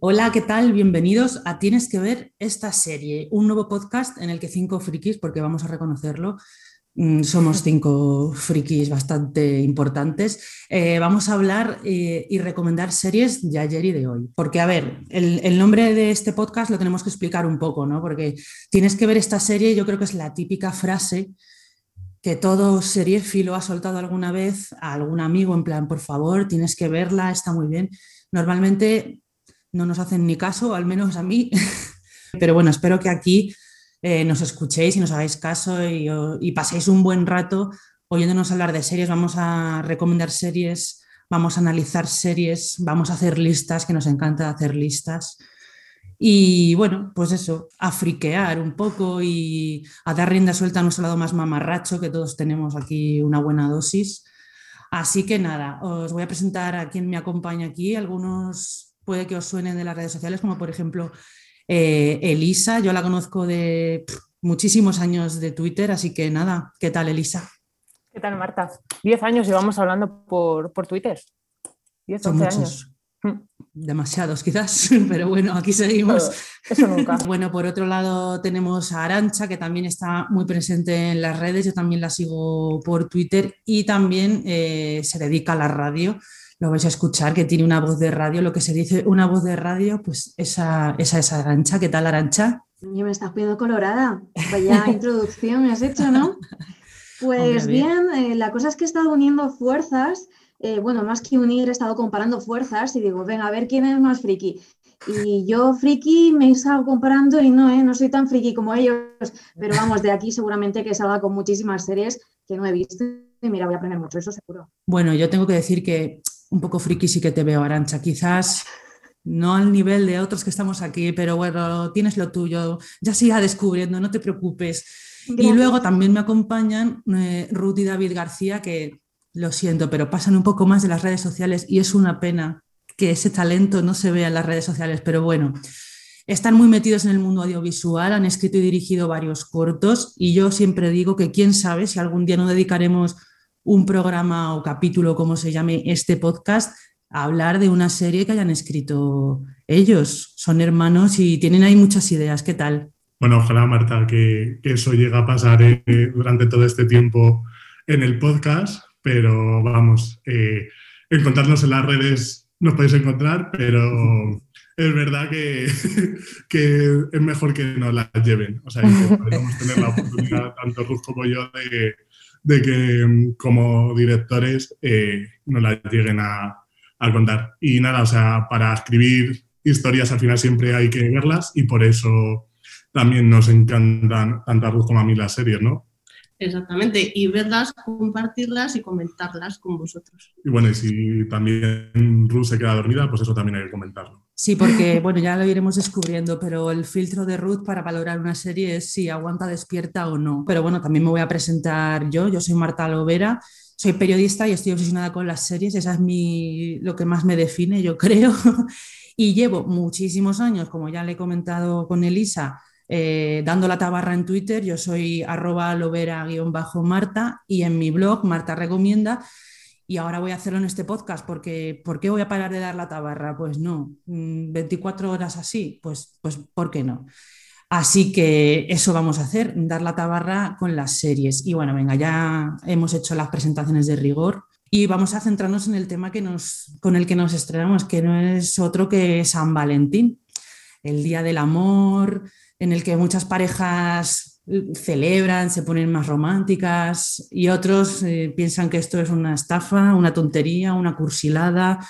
Hola, ¿qué tal? Bienvenidos a Tienes que ver esta serie, un nuevo podcast en el que cinco frikis, porque vamos a reconocerlo, mm, somos cinco frikis bastante importantes, eh, vamos a hablar eh, y recomendar series de ayer y de hoy. Porque, a ver, el, el, nombre de este podcast lo tenemos que explicar un poco, ¿no? Porque tienes que ver esta serie, yo creo que es la típica frase que todo filo ha soltado alguna vez a algún amigo en plan, por favor, tienes que verla, está muy bien. Normalmente no nos hacen ni caso, al menos a mí, pero bueno, espero que aquí eh, nos escuchéis y nos hagáis caso y, paséis un buen rato oyéndonos hablar de series. Vamos a recomendar series, vamos a analizar series, vamos a hacer listas, que nos encanta hacer listas. Y bueno, pues eso, a friquear un poco y a dar rienda suelta a nuestro lado más mamarracho, que todos tenemos aquí una buena dosis. Así que nada, os voy a presentar a quien me acompaña aquí. Algunos puede que os suenen de las redes sociales, como por ejemplo eh, Elisa. Yo la conozco de muchísimos años de Twitter, así que nada, ¿qué tal Elisa? ¿Qué tal Marta? Diez años llevamos hablando por, por Twitter. Diez, once años. Mm. Demasiados quizás, pero bueno, aquí seguimos. Eso nunca. Bueno, por otro lado tenemos a Arancha, que también está muy presente en las redes, yo también la sigo por Twitter y también eh, se dedica a la radio. Lo vais a escuchar, que tiene una voz de radio, lo que se dice una voz de radio, pues esa, esa es Arancha. ¿Qué tal, Arancha? Yo me estás poniendo colorada. Vaya introducción me has hecho, ¿no? Pues bien, eh, la cosa es que he estado uniendo fuerzas eh, bueno, más que unir, he estado comparando fuerzas y digo, venga, a ver quién es más friki. Y yo friki me he estado comparando y no, ¿eh? no soy tan friki como ellos, pero vamos, de aquí seguramente que salga con muchísimas series que no he visto y mira, voy a aprender mucho, eso seguro. Bueno, yo tengo que decir que un poco friki sí que te veo, Arancha, quizás no al nivel de otros que estamos aquí, pero bueno, tienes lo tuyo, ya siga descubriendo, no te preocupes. Y luego también me acompañan eh, Ruth y David García, que lo siento, pero pasan un poco más de las redes sociales y es una pena que ese talento no se vea en las redes sociales, pero bueno, están muy metidos en el mundo audiovisual, han escrito y dirigido varios cortos y yo siempre digo que quién sabe si algún día no dedicaremos un programa o capítulo, como se llame este podcast, hablar de una serie que hayan escrito ellos. Son hermanos y tienen ahí muchas ideas. ¿Qué tal? Bueno, ojalá, Marta, que, eso llegue a pasar eh, durante todo este tiempo en el podcast, pero vamos, eh, encontrarnos en las redes nos podéis encontrar, pero es verdad que, es mejor que nos las lleven. O sea, que podemos tener la oportunidad, tanto Ruth como yo, de, de que mm, como directores eh, nos las lleguen a, a, contar. Y nada, o sea, para escribir historias al final siempre hay que verlas y por eso también nos encantan tanto a Ruth como a mí las series, ¿no? Exactamente, y verlas, compartirlas y comentarlas con vosotros. Y bueno, y si también Ruth se queda dormida, pues eso también hay que comentarlo. Sí, porque bueno, ya lo iremos descubriendo, pero el filtro de Ruth para valorar una serie es si aguanta despierta o no. Pero bueno, también me voy a presentar yo, yo soy Marta Lovera, soy periodista y estoy obsesionada con las series, esa es mi, lo que más me define, yo creo. y llevo muchísimos años, como ya le he comentado con Elisa, eh, dando la tabarra en Twitter, yo soy arroba lovera-marta y en mi blog Marta Recomienda. Y ahora voy a hacerlo en este podcast porque ¿por qué voy a parar de dar la tabarra? Pues no, 24 mm, horas así, pues, pues ¿por qué no? Así que eso vamos a hacer, dar la tabarra con las series. Y bueno, venga, ya hemos hecho las presentaciones de rigor y vamos a centrarnos en el tema que nos, con el que nos estrenamos, que no es otro que San Valentín, el Día del Amor, en el que muchas parejas celebran, se ponen más románticas y otros eh, piensan que esto es una estafa, una tontería, una cursilada,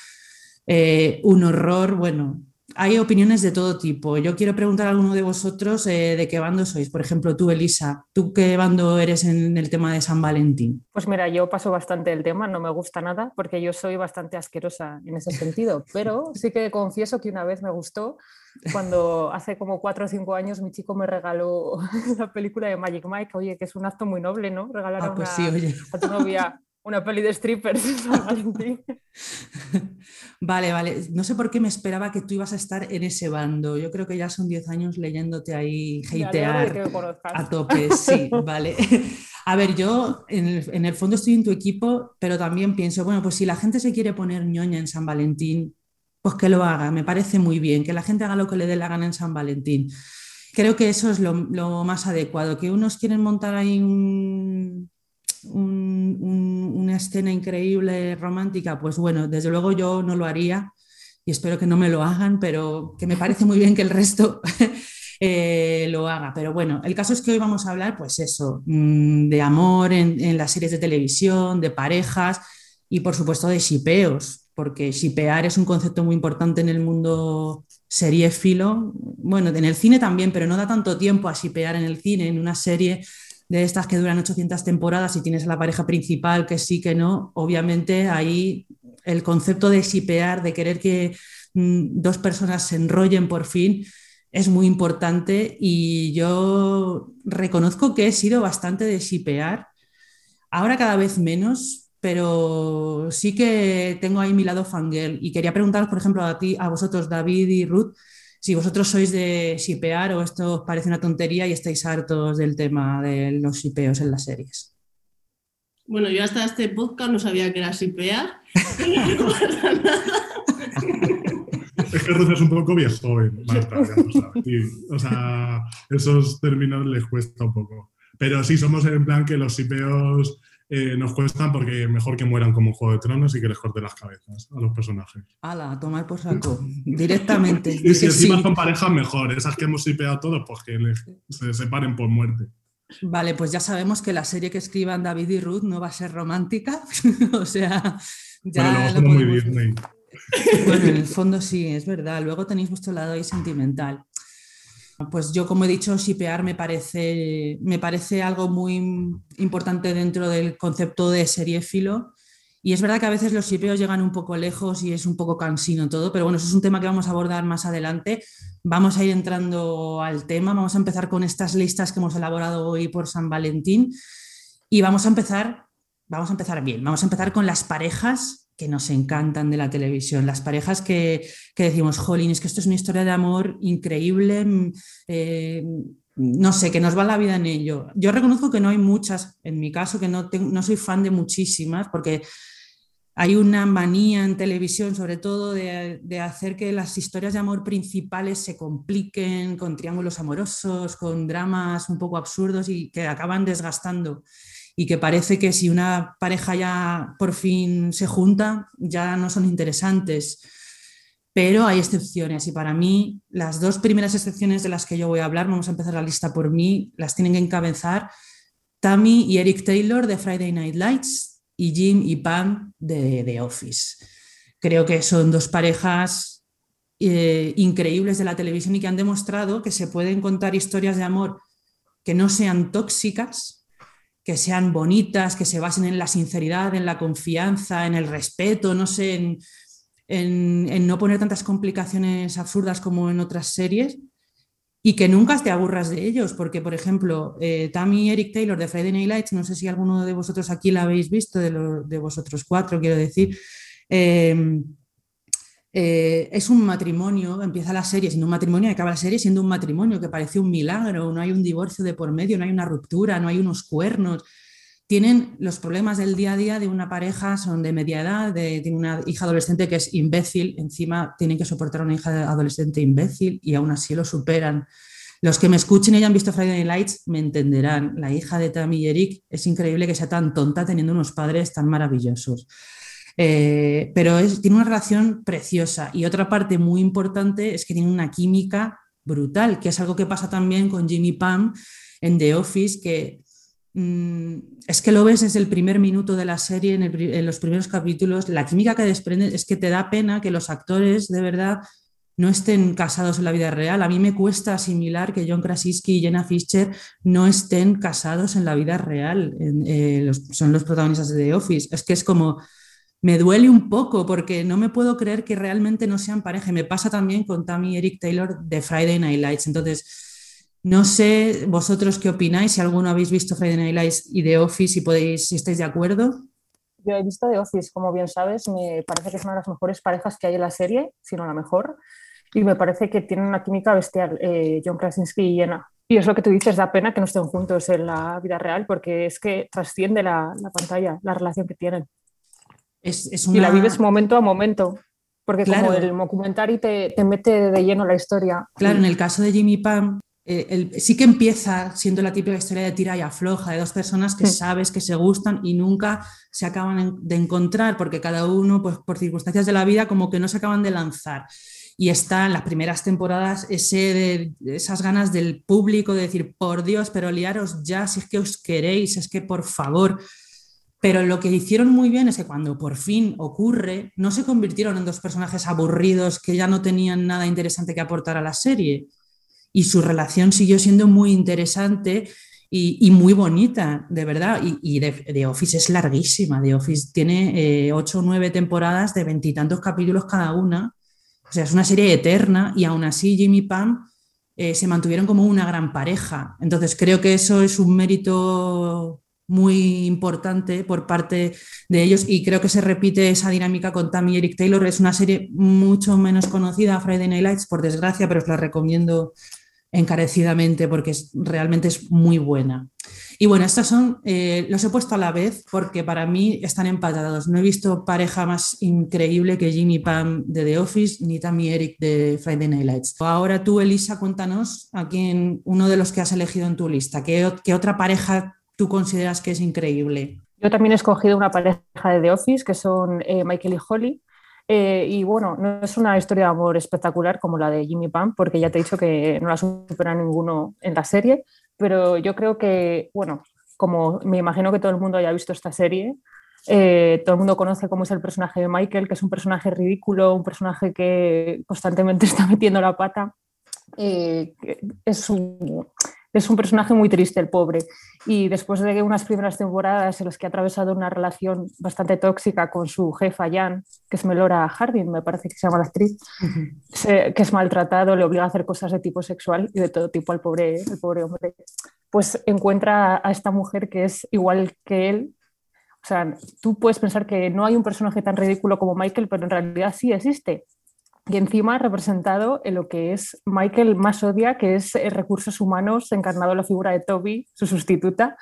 eh, un horror. Bueno, hay opiniones de todo tipo. Yo quiero preguntar a alguno de vosotros eh, de qué bando sois. Por ejemplo, tú, Elisa, ¿tú qué bando eres en el tema de San Valentín? Pues mira, yo paso bastante el tema, no me gusta nada porque yo soy bastante asquerosa en ese sentido, pero sí que confieso que una vez me gustó cuando hace como cuatro o cinco años mi chico me regaló la película de Magic Mike, oye, que es un acto muy noble, ¿no? Regalar ah, pues a tu novia una peli de strippers. vale, vale. No sé por qué me esperaba que tú ibas a estar en ese bando. Yo creo que ya son diez años leyéndote ahí hatear a tope. Sí, vale. A ver, yo en el, en el, fondo estoy en tu equipo, pero también pienso, bueno, pues si la gente se quiere poner ñoña en San Valentín, pues que lo haga, me parece muy bien, que la gente haga lo que le dé la gana en San Valentín. Creo que eso es lo, más adecuado, que unos quieren montar ahí una escena increíble, romántica, pues bueno, desde luego yo no lo haría y espero que no me lo hagan, pero que me parece muy bien que el resto eh, lo haga. Pero bueno, el caso es que hoy vamos a hablar, pues eso, mm, de amor en, en las series de televisión, de parejas y por supuesto de shipeos porque shipear es un concepto muy importante en el mundo filo. bueno, en el cine también, pero no da tanto tiempo a shipear en el cine, en una serie de estas que duran 800 temporadas y tienes a la pareja principal que sí, que no, obviamente ahí el concepto de shipear, de querer que mm, dos personas se enrollen por fin, es muy importante y yo reconozco que he sido bastante de shipear, ahora cada vez menos, pero sí que tengo ahí mi lado fangirl y quería preguntaros, por ejemplo, a ti, a vosotros, David y Ruth, si vosotros sois de shipear o esto os parece una tontería y estáis hartos del tema de los shipeos en las series. Bueno, yo hasta este podcast no sabía que era shipear. es que Ruth es un poco viejo, Marta, o sea, esos términos les cuesta un poco. Pero sí, somos en plan que los shipeos eh, nos cuestan porque mejor que mueran como Juego de Tronos y que les corten las cabezas a los personajes. Ala, a tomar por saco, directamente. y si encima son parejas, mejor. Esas que hemos sipeado todos, pues que se separen por muerte. Vale, pues ya sabemos que la serie que escriban David y Ruth no va a ser romántica. o sea, ya. Bueno, muy Disney. Bueno, en el fondo sí, es verdad. Luego tenéis vuestro lado ahí sentimental. Pues yo, como he dicho, shipear me parece, me parece algo muy importante dentro del concepto de seriéfilo. Y es verdad que a veces los shipeos llegan un poco lejos y es un poco cansino todo, pero bueno, eso es un tema que vamos a abordar más adelante. Vamos a ir entrando al tema, vamos a empezar con estas listas que hemos elaborado hoy por San Valentín y vamos a empezar, vamos a empezar bien, vamos a empezar con las parejas que nos encantan de la televisión, las parejas que, decimos, jolín, es que esto es una historia de amor increíble, mm, eh, no sé, que nos va la vida en ello. Yo reconozco que no hay muchas, en mi caso, que no, no soy fan de muchísimas, porque hay una manía en televisión, sobre todo, de, de, hacer que las historias de amor principales se compliquen con triángulos amorosos, con dramas un poco absurdos y que acaban desgastando y que parece que si una pareja ya por fin se junta, ya no son interesantes. Pero hay excepciones y para mí las dos primeras excepciones de las que yo voy a hablar, vamos a empezar la lista por mí, las tienen que encabezar Tammy y Eric Taylor de Friday Night Lights y Jim y Pam de The Office. Creo que son dos parejas eh, increíbles de la televisión y que han demostrado que se pueden contar historias de amor que no sean tóxicas, que sean bonitas, que se basen en la sinceridad, en la confianza, en el respeto, no sé, en, no poner tantas complicaciones absurdas como en otras series y que nunca te aburras de ellos, porque por ejemplo, eh, Tammy Eric Taylor de Friday Night Lights, no sé si alguno de vosotros aquí la habéis visto, de, de vosotros cuatro, quiero decir, eh, eh, es un matrimonio, empieza la serie siendo un matrimonio y acaba la serie siendo un matrimonio que parece un milagro, no hay un divorcio de por medio, no hay una ruptura, no hay unos cuernos. Tienen los problemas del día a día de una pareja, son de media edad, tiene una hija adolescente que es imbécil, encima tienen que soportar a una hija adolescente imbécil y aún así lo superan. Los que me escuchen y hayan visto Friday Night Lights me entenderán. La hija de Tammy y Eric es increíble que sea tan tonta teniendo unos padres tan maravillosos. Eh, pero tiene una relación preciosa. Y otra parte muy importante es que tiene una química brutal, que es algo que pasa también con Jimmy Pam en The Office, que mm, es que lo ves desde el primer minuto de la serie, en, los primeros capítulos, la química que desprende es que te da pena que los actores de verdad no estén casados en la vida real. A mí me cuesta asimilar que John Krasinski y Jenna Fischer no estén casados en la vida real. Eh, son los protagonistas de The Office. Es que es como, me duele un poco porque no me puedo creer que realmente no sean pareja. Me pasa también con Tammy y Eric Taylor de Friday Night Lights. Entonces, no sé vosotros qué opináis, si alguno habéis visto Friday Night Lights y The Office, si podéis, si estáis de acuerdo. Yo he visto The Office, como bien sabes, me parece que es una de las mejores parejas que hay en la serie, si no la mejor, y me parece que tienen una química bestial, eh, John Krasinski y Jenna. Y es lo que tú dices, da pena que no estén juntos en la vida real, porque es que trasciende la, la pantalla, la relación que tienen. Y la vives momento a momento. porque como el documental te, te mete de lleno la historia. Claro, en el caso de Jimmy Pam, eh, sí que empieza siendo la típica historia de tira y afloja, de dos personas que sabes que se gustan y nunca se acaban de encontrar, porque cada uno, pues por circunstancias de la vida, como que no se acaban de lanzar. Y está en las primeras temporadas ese de, esas ganas del público de decir, por Dios, pero liaros ya, si es que os queréis, es que por favor. Pero lo que hicieron muy bien es que cuando por fin ocurre, no se convirtieron en dos personajes aburridos que ya no tenían nada interesante que aportar a la serie. Y su relación siguió siendo muy interesante y, muy bonita, de verdad. Y, de, Office es larguísima. The Office tiene eh, ocho o nueve temporadas de veintitantos capítulos cada una. O sea, es una serie eterna y aún así Jimmy Pam eh, se mantuvieron como una gran pareja. Entonces creo que eso es un mérito muy importante por parte de ellos y creo que se repite esa dinámica con Tammy Eric Taylor. Es una serie mucho menos conocida, Friday Night Lights, por desgracia, pero os la recomiendo encarecidamente porque es, realmente es muy buena. Y bueno, estas son, eh, los he puesto a la vez porque para mí están empatados. No he visto pareja más increíble que Jimmy Pam de The Office ni Tammy Eric de Friday Night Lights. Ahora tú, Elisa, cuéntanos a quién, uno de los que has elegido en tu lista, ¿qué, qué otra pareja tú consideras que es increíble? Yo también he escogido una pareja de The Office, que son eh, Michael y Holly. Eh, y bueno, no es una historia de amor espectacular como la de Jimmy Pam, porque ya te he dicho que no la supera ninguno en la serie, pero yo creo que, bueno, como me imagino que todo el mundo haya visto esta serie, eh, todo el mundo conoce cómo es el personaje de Michael, que es un personaje ridículo, un personaje que constantemente está metiendo la pata. es un, es un personaje muy triste, el pobre. Y después de unas primeras temporadas en las que ha atravesado una relación bastante tóxica con su jefa Jan, que es Melora Harding, me parece que se llama la actriz, que es maltratado, le obliga a hacer cosas de tipo sexual y de todo tipo al pobre, el pobre hombre, pues encuentra a esta mujer que es igual que él. O sea, tú puedes pensar que no hay un personaje tan ridículo como Michael, pero en realidad sí existe y encima representado en lo que es Michael más odia, que es eh, recursos humanos, encarnado en la figura de Toby, su sustituta.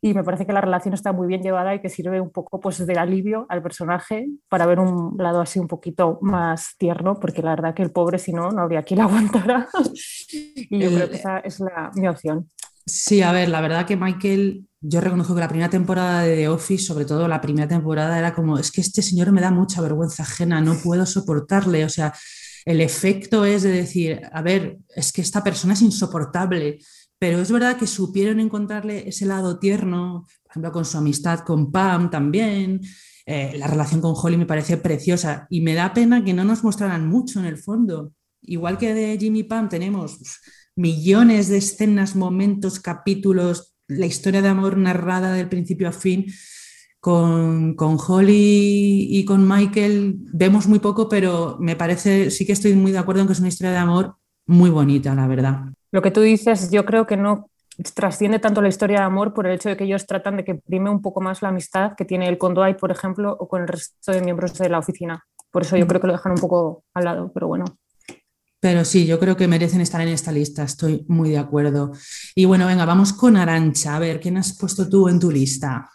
Y me parece que la relación está muy bien llevada y que sirve un poco pues, de alivio al personaje para ver un lado así un poquito más tierno, porque la verdad que el pobre, si no, no habría quien lo aguantara. y yo creo que esa es la, mi opción. Sí, a ver, la verdad que Michael, yo reconozco que la primera temporada de The Office, sobre todo la primera temporada, era como, es que este señor me da mucha vergüenza ajena, no puedo soportarle, o sea, el efecto es de decir, a ver, es que esta persona es insoportable, pero es verdad que supieron encontrarle ese lado tierno, por ejemplo, con su amistad con Pam también, eh, la relación con Holly me parece preciosa y me da pena que no nos mostraran mucho en el fondo. Igual que de Jimmy Pam tenemos millones de escenas, momentos, capítulos, la historia de amor narrada del principio a fin. Con, con, Holly y con Michael vemos muy poco, pero me parece, sí que estoy muy de acuerdo en que es una historia de amor muy bonita, la verdad. Lo que tú dices, yo creo que no trasciende tanto la historia de amor por el hecho de que ellos tratan de que prime un poco más la amistad que tiene el con Dwight, por ejemplo, o con el resto de miembros de la oficina. Por eso yo mm. creo que lo dejan un poco al lado, pero bueno. Pero sí, yo creo que merecen estar en esta lista, estoy muy de acuerdo. Y bueno, venga, vamos con Arancha. A ver, ¿quién has puesto tú en tu lista?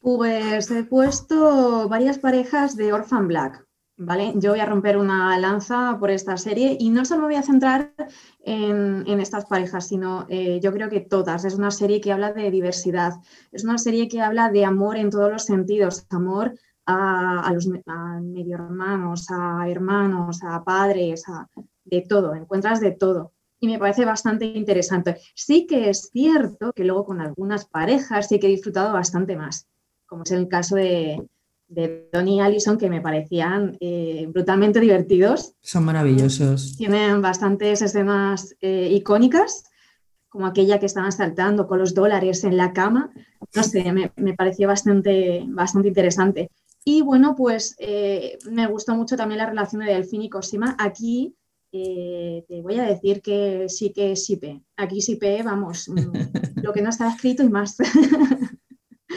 Pues he puesto varias parejas de Orphan Black. ¿Vale? Yo voy a romper una lanza por esta serie y no solo me voy a centrar en, estas parejas, sino eh, yo creo que todas. Es una serie que habla de diversidad, es una serie que habla de amor en todos los sentidos, amor a, los medio hermanos, a hermanos, a padres, a, de todo, encuentras de todo. Y me parece bastante interesante. Sí que es cierto que luego con algunas parejas sí que he disfrutado bastante más, como es el caso de, de Tony y Allison, que me parecían eh, brutalmente divertidos. Son maravillosos. Tienen bastantes escenas eh, icónicas, como aquella que estaban saltando con los dólares en la cama. No sé, me, me pareció bastante, bastante interesante. Y bueno, pues eh, me gustó mucho también la relación de Delfín y Cosima. Aquí eh, te voy a decir que sí que es SIPE. Aquí SIPE, vamos, mm, lo que no está escrito y más.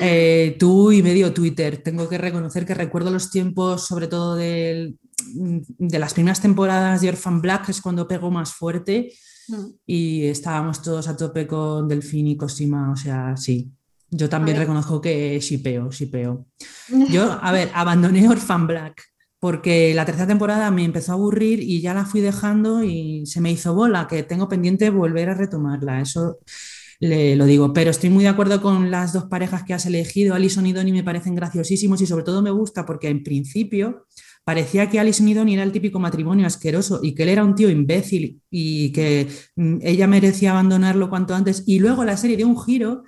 Eh, tú y medio Twitter. Tengo que reconocer que recuerdo los tiempos, sobre todo de, de las primeras temporadas de Orphan Black, es cuando pegó más fuerte mm. y estábamos todos a tope con Delfín y Cosima. O sea, sí. Yo también reconozco que shipeo, shipeo. Yo, a ver, abandoné Orphan Black porque la tercera temporada me empezó a aburrir y ya la fui dejando y se me hizo bola, que tengo pendiente volver a retomarla. Eso le, lo digo, pero estoy muy de acuerdo con las dos parejas que has elegido. Alison y Donnie me parecen graciosísimos y sobre todo me gusta porque en principio parecía que Alison y Donnie era el típico matrimonio asqueroso y que él era un tío imbécil y que mm, ella merecía abandonarlo cuanto antes. Y luego la serie dio un giro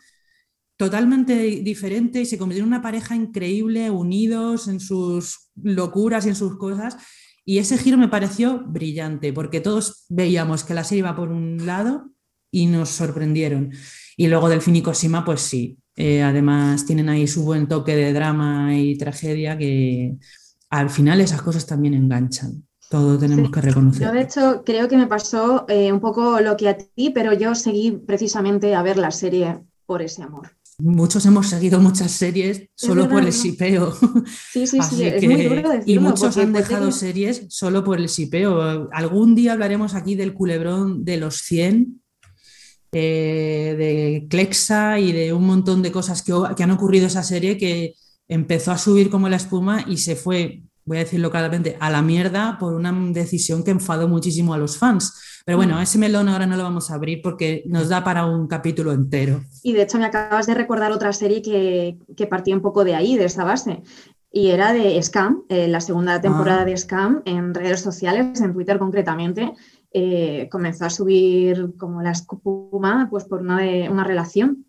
totalmente diferente y se convirtió en una pareja increíble, unidos en sus locuras y en sus cosas. Y ese giro me pareció brillante, porque todos veíamos que la serie iba por un lado y nos sorprendieron. Y luego del y Cosima, pues sí. Eh, además tienen ahí su buen toque de drama y tragedia que al final esas cosas también enganchan. Todo tenemos que reconocer. Yo, de hecho, creo que me pasó eh, un poco lo que a ti, pero yo seguí precisamente a ver la serie por ese amor. Muchos hemos seguido muchas series solo por el sipeo. Sí, sí, sí, es muy duro decirlo, Y muchos han dejado series solo por el sipeo. Algún día hablaremos aquí del culebrón de los 100, eh, de Clexa y de un montón de cosas que, que han ocurrido esa serie que empezó a subir como la espuma y se fue, voy a decirlo claramente, a la mierda por una decisión que enfadó muchísimo a los fans. Pero bueno, mm. ese melón ahora no lo vamos a abrir porque nos da para un capítulo entero. Y de hecho me acabas de recordar otra serie que, que partía un poco de ahí, de esa base. Y era de Scam, eh, la segunda temporada ah. de Scam en redes sociales, en Twitter concretamente. Eh, comenzó a subir como la espuma pues por una, de, una relación.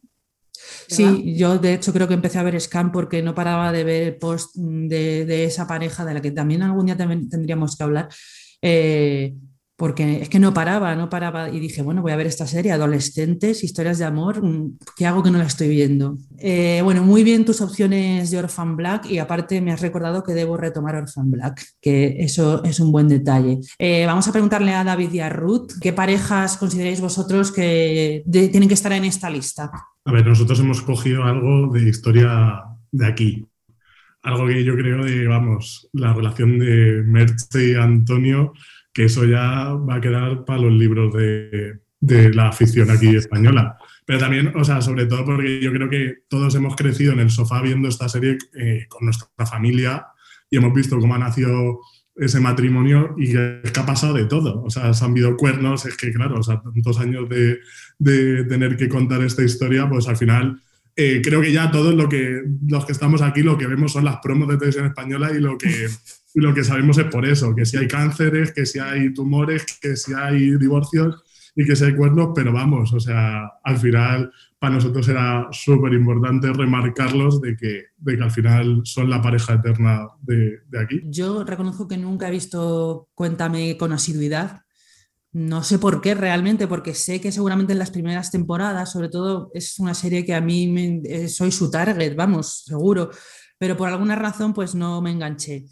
Sí, yo de hecho creo que empecé a ver Scam porque no paraba de ver el post de, esa pareja de la que también algún día también tendríamos que hablar. Eh, porque es que no paraba, no paraba y dije, bueno, voy a ver esta serie, adolescentes, historias de amor, mm, ¿qué hago que no la estoy viendo? Eh, bueno, muy bien tus opciones de Orphan Black y aparte me has recordado que debo retomar Orphan Black, que eso es un buen detalle. Eh, vamos a preguntarle a David y a Ruth, ¿qué parejas consideráis vosotros que tienen que estar en esta lista? A ver, nosotros hemos cogido algo de historia de aquí, algo que yo creo de, vamos, la relación de Merche y Antonio que eso ya va a quedar para los libros de, la afición aquí española. Pero también, o sea, sobre todo porque yo creo que todos hemos crecido en el sofá viendo esta serie eh, con nuestra familia y hemos visto cómo ha nacido ese matrimonio y es que ha pasado de todo. O sea, se han habido cuernos, es que claro, o sea, tantos años de, de tener que contar esta historia, pues al final eh, creo que ya todos lo que, los que estamos aquí lo que vemos son las promos de televisión española y lo que, lo que sabemos es por eso, que si hay cánceres, que si hay tumores, que si hay divorcios y que si hay cuernos, pero vamos, o sea, al final para nosotros era súper importante remarcarlos de que, de que al final son la pareja eterna de, de aquí. Yo reconozco que nunca he visto Cuéntame con asiduidad, no sé por qué realmente, porque sé que seguramente en las primeras temporadas, sobre todo, es una serie que a mí me, eh, soy su target, vamos, seguro, pero por alguna razón pues no me enganché.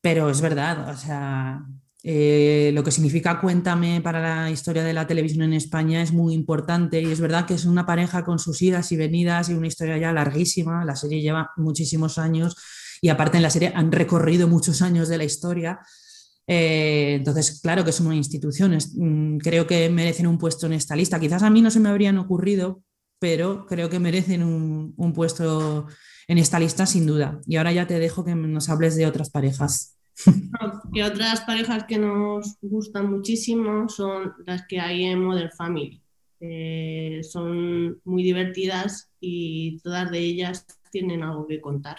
Pero es verdad, o sea, eh, lo que significa Cuéntame para la historia de la televisión en España es muy importante y es verdad que es una pareja con sus idas y venidas y una historia ya larguísima, la serie lleva muchísimos años y aparte en la serie han recorrido muchos años de la historia eh, entonces, claro que son instituciones. Mm, creo que merecen un puesto en esta lista. Quizás a mí no se me habrían ocurrido, pero creo que merecen un, puesto en esta lista sin duda. Y ahora ya te dejo que nos hables de otras parejas. Otras parejas que nos gustan muchísimo son las que hay en Modern Family. Eh, son muy divertidas y todas de ellas tienen algo que contar.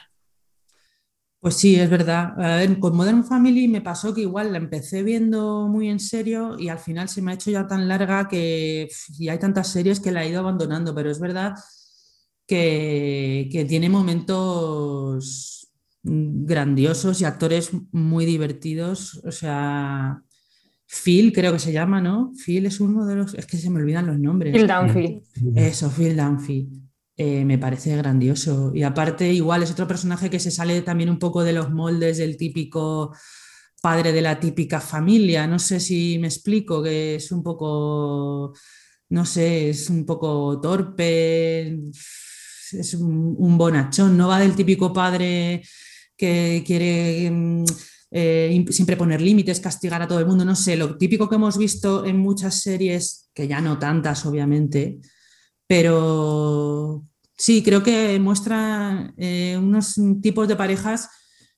Pues sí, es verdad. con Modern Family me pasó que igual la empecé viendo muy en serio y al final se me ha hecho ya tan larga que y hay tantas series que la he ido abandonando, pero es verdad que, que tiene momentos grandiosos y actores muy divertidos. O sea, Phil creo que se llama, ¿no? Phil es uno de los... Es que se me olvidan los nombres. Phil Dunphy. Eso, Phil Dunphy. Eh, me parece grandioso. Y aparte, igual es otro personaje que se sale también un poco de los moldes del típico padre de la típica familia. No sé si me explico, que es un poco, no sé, es un poco torpe, es un, bonachón, no va del típico padre que quiere... Mm, eh, siempre poner límites, castigar a todo el mundo, no sé, lo típico que hemos visto en muchas series, que ya no tantas obviamente, pero sí, creo que muestra eh, unos tipos de parejas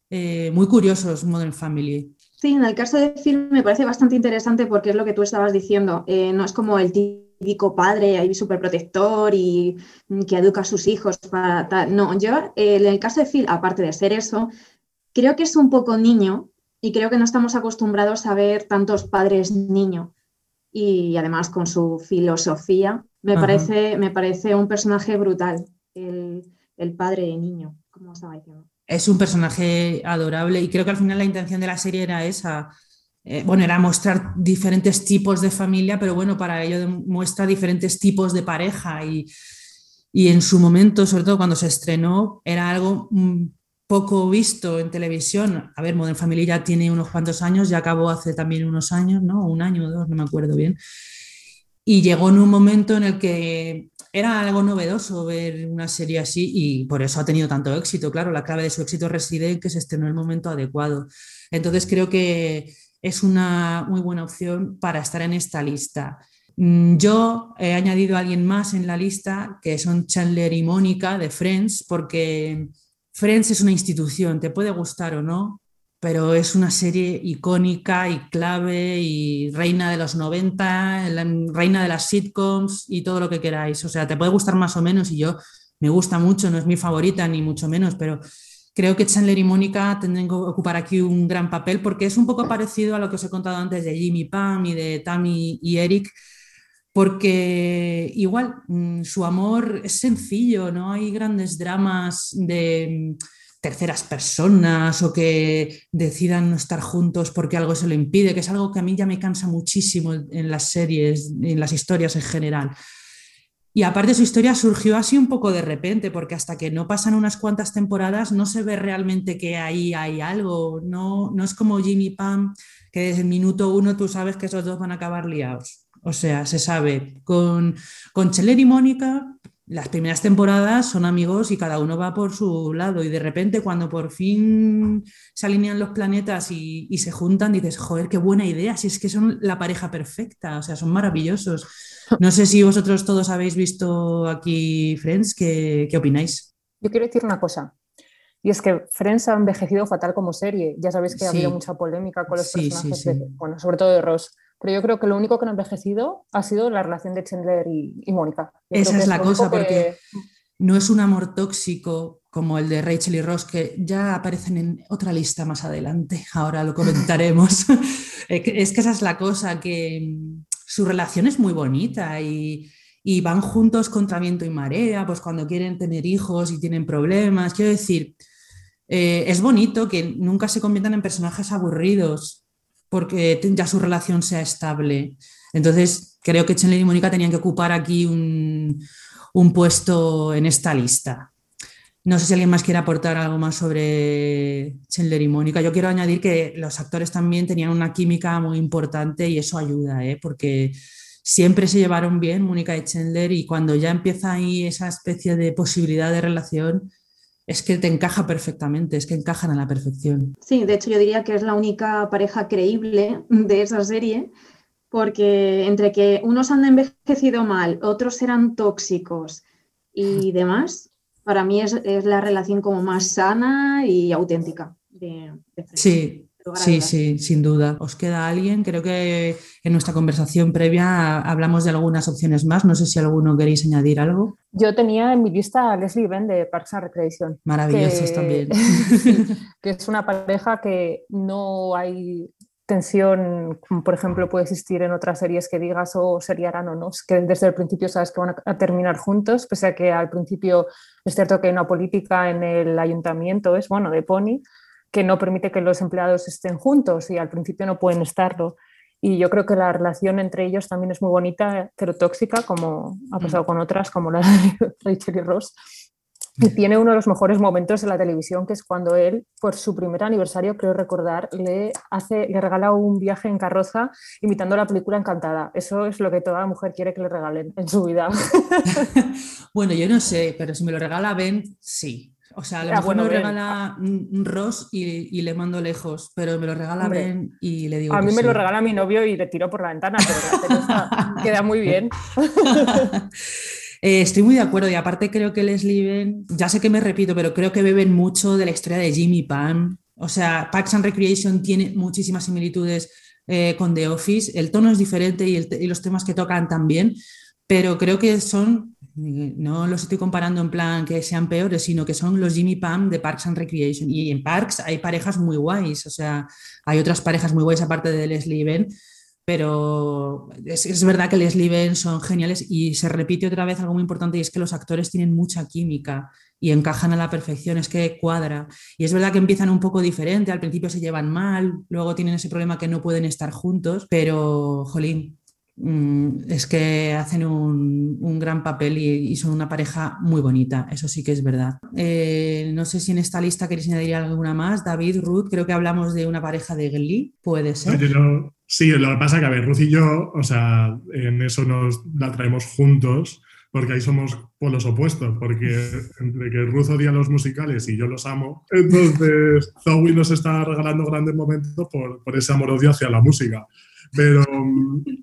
eh, muy curiosos Modern Family. Sí, en el caso de Phil me parece bastante interesante porque es lo que tú estabas diciendo. Eh, no es como el típico padre ahí súper protector y mm, que educa a sus hijos para tal. No, yo en el caso de Phil, aparte de ser eso, creo que es un poco niño y creo que no estamos acostumbrados a ver tantos padres niño. Y además con su filosofía, me, parece, me parece un personaje brutal, el, el padre de niño, como estaba diciendo es un personaje adorable y creo que al final la intención de la serie era esa. Eh, bueno, era mostrar diferentes tipos de familia, pero bueno, para ello muestra diferentes tipos de pareja y, y en su momento, sobre todo cuando se estrenó, era algo mm, poco visto en televisión. A ver, Modern Family ya tiene unos cuantos años, ya acabó hace también unos años, ¿no? Un año o dos, no me acuerdo bien. Y llegó en un momento en el que era algo novedoso ver una serie así y por eso ha tenido tanto éxito. Claro, la clave de su éxito reside en que se estrenó en el momento adecuado. Entonces creo que es una muy buena opción para estar en esta lista. Mm, yo he añadido a alguien más en la lista, que son Chandler y Mónica de Friends, porque Friends es una institución, te puede gustar o no, pero es una serie icónica y clave y reina de los 90, reina de las sitcoms y todo lo que queráis. O sea, te puede gustar más o menos y yo me gusta mucho, no es mi favorita ni mucho menos, pero creo que Chandler y Mónica tendrán que ocupar aquí un gran papel porque es un poco parecido a lo que os he contado antes de Jimmy Pam y de Tammy y Eric, porque igual mm, su amor es sencillo, no hay grandes dramas de terceras personas o que decidan no estar juntos porque algo se lo impide, que es algo que a mí ya me cansa muchísimo en las series, en las historias en general. Y aparte su historia surgió así un poco de repente, porque hasta que no pasan unas cuantas temporadas no se ve realmente que ahí hay algo, no, no es como Jimmy Pam, que desde el minuto uno tú sabes que esos dos van a acabar liados. O sea, se sabe. Con, con Cheller y Mónica las primeras temporadas son amigos y cada uno va por su lado y de repente cuando por fin se alinean los planetas y, se juntan dices, joder, qué buena idea, si es que son la pareja perfecta, o sea, son maravillosos. No sé si vosotros todos habéis visto aquí Friends, ¿qué, qué opináis? Yo quiero decir una cosa, y es que Friends ha envejecido fatal como serie. Ya sabéis que ha habido mucha polémica con los personajes, bueno, sobre todo de Ross. Pero yo creo que lo único que no ha envejecido ha sido la relación de Chandler y, Mónica. Esa es, la cosa, porque no es un amor tóxico como el de Rachel y Ross, que ya aparecen en otra lista más adelante. Ahora lo comentaremos. es que esa es la cosa, que mm, su relación es muy bonita y, y van juntos contra viento y marea, pues cuando quieren tener hijos y tienen problemas. Quiero decir, eh, es bonito que nunca se conviertan en personajes aburridos porque ya su relación sea estable. Entonces, creo que Chandler y Mónica tenían que ocupar aquí un, puesto en esta lista. No sé si alguien más quiere aportar algo más sobre Chandler y Mónica. Yo quiero añadir que los actores también tenían una química muy importante y eso ayuda, ¿eh? porque siempre se llevaron bien Mónica y Chandler y cuando ya empieza ahí esa especie de posibilidad de relación, es que te encaja perfectamente, es que encajan a la perfección. Sí, de hecho yo diría que es la única pareja creíble de esa serie, porque entre que unos han envejecido mal, otros eran tóxicos y demás, para mí es, la relación como más sana y auténtica. De, sí, Sí, sí, sin duda. ¿Os queda alguien? Creo que en nuestra conversación previa hablamos de algunas opciones más. No sé si alguno queréis añadir algo. Yo tenía en mi lista a Leslie Ben de Parks and Recreation. Maravillosos también. que es una pareja que no hay tensión, por ejemplo puede existir en otras series que digas o oh, seriarán o no, que desde el principio sabes que van a terminar juntos, pese a que al principio es cierto que hay una política en el ayuntamiento, es bueno, de Pony, que no permite que los empleados estén juntos y al principio no pueden estarlo. Y yo creo que la relación entre ellos también es muy bonita, pero tóxica, como ha mm. pasado con otras, como la de Rachel y Ross. Y tiene uno de los mejores momentos de la televisión, que es cuando él, por su primer aniversario, creo recordar, le, hace, le regala un viaje en carroza imitando la película Encantada. Eso es lo que toda mujer quiere que le regalen en su vida. bueno, yo no sé, pero si me lo regala Ben, sí. O sea, a lo ah, mejor me regala un Ross y, le mando lejos, pero me lo regala Ben y le digo. A mí me lo regala mi novio y le tiro por la ventana, pero queda muy bien. Eh, estoy muy de acuerdo y aparte creo que Leslie Ben, ya sé que me repito, pero creo que beben mucho de la historia de Jimmy Pan O sea, Parks and Recreation tiene muchísimas similitudes eh, con The Office. El tono es diferente y, los temas que tocan también, pero creo que son, no los estoy comparando en plan que sean peores, sino que son los Jimmy Pam de Parks and Recreation. Y en Parks hay parejas muy guays, o sea, hay otras parejas muy guays aparte de Leslie Ben pero es, verdad que Leslie Ben son geniales y se repite otra vez algo muy importante y es que los actores tienen mucha química y encajan a la perfección, es que cuadra. Y es verdad que empiezan un poco diferente, al principio se llevan mal, luego tienen ese problema que no pueden estar juntos, pero, jolín, es que hacen un, gran papel y, son una pareja muy bonita, eso sí que es verdad. Eh, no sé si en esta lista queréis añadir alguna más. David, Ruth, creo que hablamos de una pareja de Glee, puede ser. Sí, lo que pasa es que, a ver, Ruth y yo, o sea, en eso nos la traemos juntos, porque ahí somos polos opuestos, porque entre que Ruth odia los musicales y yo los amo, entonces Zoe nos está regalando grandes momentos por, por ese amor-odio hacia la música. Pero,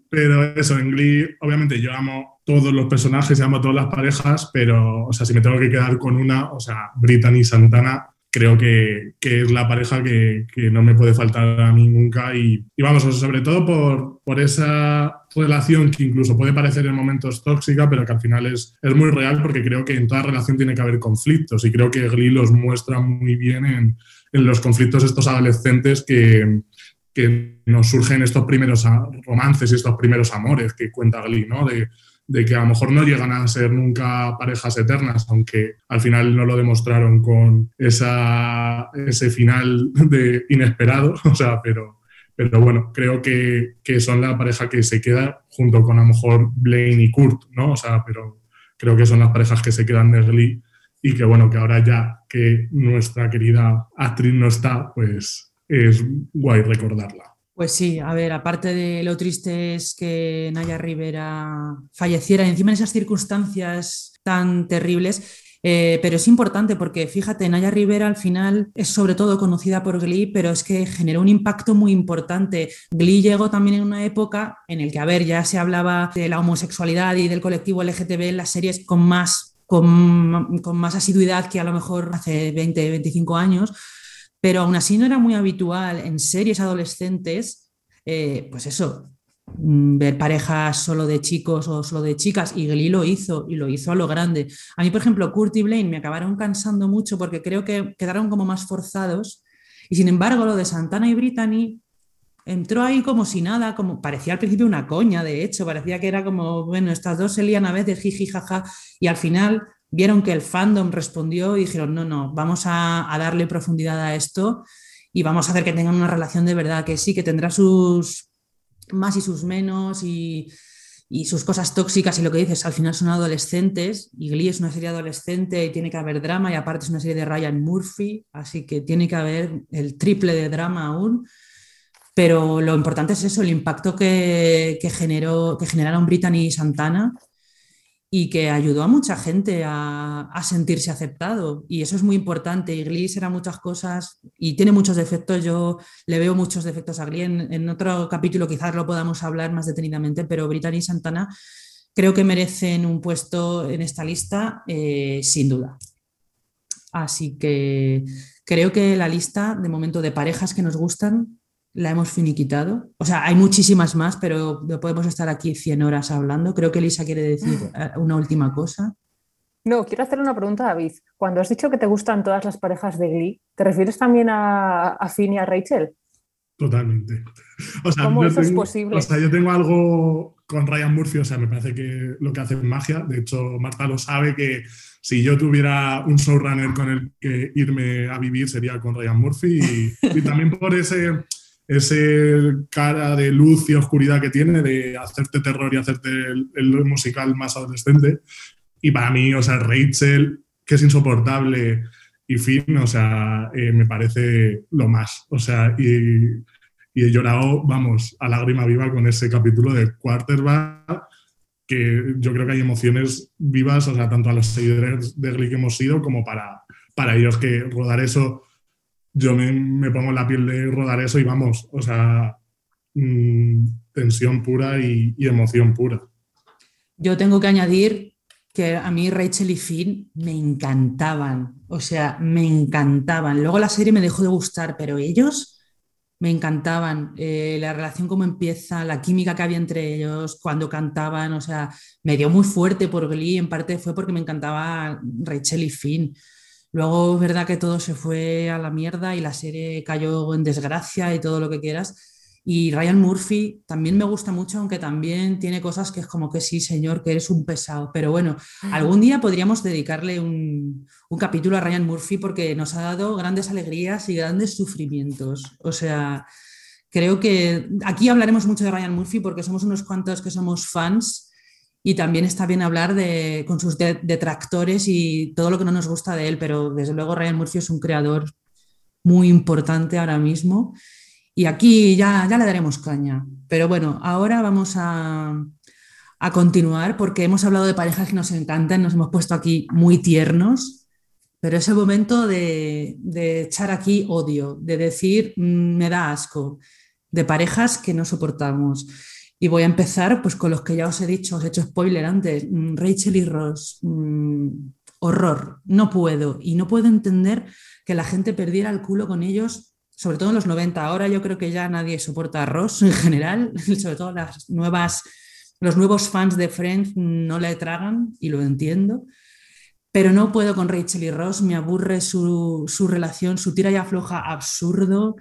pero eso, en Glee, obviamente yo amo todos los personajes y amo todas las parejas, pero, o sea, si me tengo que quedar con una, o sea, Brittany Santana creo que, es la pareja que, no me puede faltar a mí nunca. Y, vamos, sobre todo por, por, esa relación que incluso puede parecer en momentos tóxica, pero que al final es, es muy real porque creo que en toda relación tiene que haber conflictos. Y creo que Glee los muestra muy bien en, en los conflictos estos adolescentes que, que nos surgen estos primeros romances y estos primeros amores que cuenta Glee, ¿no? De, que a lo mejor no llegan a ser nunca parejas eternas, aunque al final no lo demostraron con esa, ese final de inesperado, o sea, pero, pero bueno, creo que, que, son la pareja que se queda junto con a lo mejor Blaine y Kurt, ¿no? O sea, pero creo que son las parejas que se quedan de Glee y que bueno, que ahora ya que nuestra querida actriz no está, pues es guay recordarla. Pues sí, a ver, aparte de lo triste es que Naya Rivera falleciera encima en esas circunstancias tan terribles, eh, pero es importante porque fíjate, Naya Rivera al final es sobre todo conocida por Glee, pero es que generó un impacto muy importante. Glee llegó también en una época en la que, a ver, ya se hablaba de la homosexualidad y del colectivo LGTB en las series con más, con, con más asiduidad que a lo mejor hace 20, 25 años pero aún así no era muy habitual en series adolescentes, eh, pues eso, mm, ver parejas solo de chicos o solo de chicas, y Glee lo hizo, y lo hizo a lo grande. A mí, por ejemplo, Kurt y Blaine me acabaron cansando mucho porque creo que quedaron como más forzados, y sin embargo lo de Santana y Brittany entró ahí como si nada, como parecía al principio una coña, de hecho, parecía que era como, bueno, estas dos se lían a veces, jiji, jaja, y al final vieron que el fandom respondió y dijeron, no, no, vamos a, darle profundidad a esto y vamos a hacer que tengan una relación de verdad, que sí, que tendrá sus más y sus menos y, sus cosas tóxicas y lo que dices, al final son adolescentes y Glee es una serie adolescente y tiene que haber drama y aparte es una serie de Ryan Murphy, así que tiene que haber el triple de drama aún. Pero lo importante es eso, el impacto que, generó, que generaron Brittany y Santana y que ayudó a mucha gente a, sentirse aceptado. Y eso es muy importante. Y era muchas cosas y tiene muchos defectos. Yo le veo muchos defectos a Glee. En, otro capítulo quizás lo podamos hablar más detenidamente, pero Brittany y Santana creo que merecen un puesto en esta lista eh, sin duda. Así que creo que la lista de momento de parejas que nos gustan la hemos finiquitado. O sea, hay muchísimas más, pero podemos estar aquí 100 horas hablando. Creo que Elisa quiere decir eh, una última cosa. No, quiero hacer una pregunta a David. Cuando has dicho que te gustan todas las parejas de Glee, ¿te refieres también a, a Finn y a Rachel? Totalmente. ¿Cómo eso es posible? O sea, yo tengo algo con Ryan Murphy, o sea, me parece que lo que hace es magia. De hecho, Marta lo sabe que si yo tuviera un showrunner con el que irme a vivir sería con Ryan Murphy y también por ese ese cara de luz y oscuridad que tiene de hacerte terror y hacerte el, musical más adolescente. Y para mí, o sea, Rachel, que es insoportable, y Finn, o sea, eh, me parece lo más. O sea, y, he llorado, vamos, a lágrima viva con ese capítulo de Quarterback, que yo creo que hay emociones vivas, o sea, tanto a los seguidores de Glee que hemos sido como para, para ellos que rodar eso yo me, pongo en la piel de rodar eso y vamos, o sea, mm, tensión pura y, emoción pura. Yo tengo que añadir que a mí Rachel y Finn me encantaban, o sea, me encantaban. Luego la serie me dejó de gustar, pero ellos me encantaban. Eh, la relación como empieza, la química que había entre ellos cuando cantaban, o sea, me dio muy fuerte por Glee, en parte fue porque me encantaba Rachel y Finn. Luego es verdad que todo se fue a la mierda y la serie cayó en desgracia y todo lo que quieras. Y Ryan Murphy también me gusta mucho, aunque también tiene cosas que es como que sí, señor, que eres un pesado. Pero bueno, algún día podríamos dedicarle un, un, capítulo a Ryan Murphy porque nos ha dado grandes alegrías y grandes sufrimientos. O sea, creo que aquí hablaremos mucho de Ryan Murphy porque somos unos cuantos que somos fans y también está bien hablar de, con sus detractores y todo lo que no nos gusta de él, pero desde luego Ryan Murphy es un creador muy importante ahora mismo y aquí ya, ya le daremos caña. Pero bueno, ahora vamos a, a continuar porque hemos hablado de parejas que nos encantan, nos hemos puesto aquí muy tiernos, pero es el momento de, de echar aquí odio, de decir mm, me da asco, de parejas que no soportamos. Y voy a empezar pues con los que ya os he dicho, os he hecho spoiler antes, mm, Rachel y Ross, mm, horror, no puedo. Y no puedo entender que la gente perdiera el culo con ellos sobre todo en los 90. Ahora yo creo que ya nadie soporta a Ross en general, sobre todo las nuevas, los nuevos fans de Friends no le tragan y lo entiendo. Pero no puedo con Rachel y Ross, me aburre su, su relación, su tira y afloja absurdo,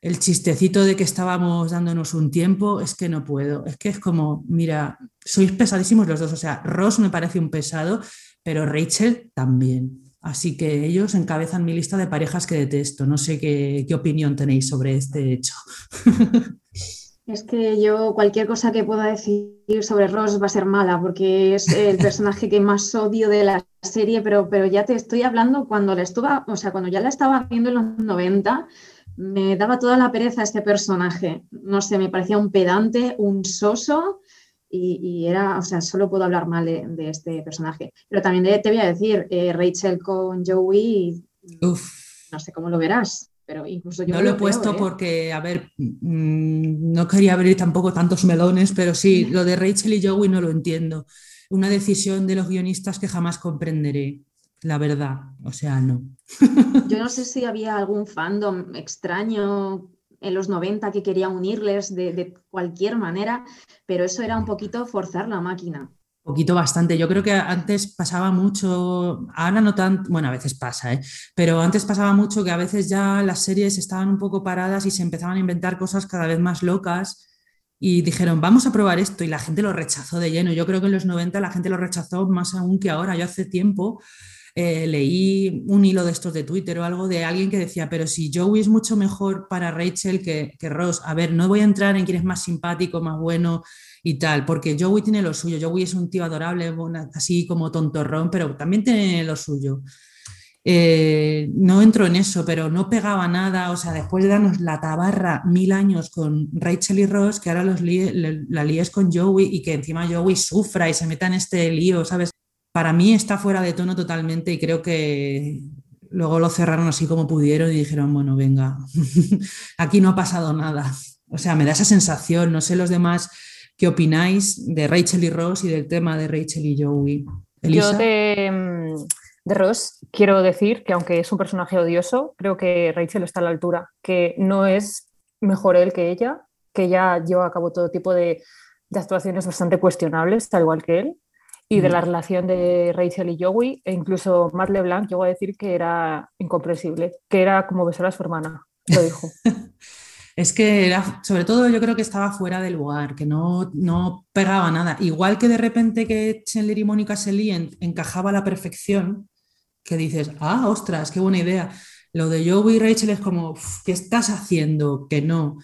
el chistecito de que estábamos dándonos un tiempo, es que no puedo. Es que es como, mira, sois pesadísimos los dos. O sea, Ross me parece un pesado, pero Rachel también. Así que ellos encabezan mi lista de parejas que detesto. No sé qué, opinión tenéis sobre este hecho. Es que yo cualquier cosa que pueda decir sobre Ross va a ser mala, porque es el personaje que más odio de la serie, pero, pero ya te estoy hablando cuando la estuve, o sea, cuando ya la estaba viendo en los 90, me daba toda la pereza este personaje. No sé, me parecía un pedante, un soso, y, era, o sea, solo puedo hablar mal de, este personaje. Pero también te voy a decir, eh, Rachel con Joey, no sé cómo lo verás, pero incluso yo... No lo, he puesto ¿eh? porque, a ver, mm, no quería abrir tampoco tantos melones, pero sí, lo de Rachel y Joey no lo entiendo. Una decisión de los guionistas que jamás comprenderé, la verdad, o sea, no. Yo no sé si había algún fandom extraño en los 90 que quería unirles de, cualquier manera, pero eso era un poquito forzar la máquina. Un poquito bastante. Yo creo que antes pasaba mucho, ahora no tanto, bueno, a veces pasa, ¿eh? pero antes pasaba mucho que a veces ya las series estaban un poco paradas y se empezaban a inventar cosas cada vez más locas y dijeron, vamos a probar esto y la gente lo rechazó de lleno. Yo creo que en los 90 la gente lo rechazó más aún que ahora. Yo hace tiempo eh, leí un hilo de estos de Twitter o algo de alguien que decía, pero si Joey es mucho mejor para Rachel que, que Ross, a ver, no voy a entrar en quién es más simpático, más bueno y tal, porque Joey tiene lo suyo, Joey es un tío adorable, así como tontorrón, pero también tiene lo suyo. Eh, no entro en eso, pero no pegaba nada, o sea, después de darnos la tabarra mil años con Rachel y Ross, que ahora los la líes con Joey y que encima Joey sufra y se meta en este lío, ¿sabes? Para mí está fuera de tono totalmente y creo que luego lo cerraron así como pudieron y dijeron, bueno, venga, aquí no ha pasado nada. O sea, me da esa sensación, no sé los demás qué opináis de Rachel y Ross y del tema de Rachel y Joey. Yo de, de Ross quiero decir que aunque es un personaje odioso, creo que Rachel está a la altura, que no es mejor él que ella, que ella lleva a cabo todo tipo de, de actuaciones bastante cuestionables, tal igual que él, y de la relación de Rachel y Joey, e incluso Matt LeBlanc llegó a decir que era incomprensible, que era como besar a su hermana, lo dijo. es que era, sobre todo yo creo que estaba fuera del lugar, que no, no pegaba nada. Igual que de repente que Chandler y Mónica se líen, encajaba a la perfección, que dices, ah, ostras, qué buena idea. Lo de Joey y Rachel es como, ¿qué estás haciendo? Que no.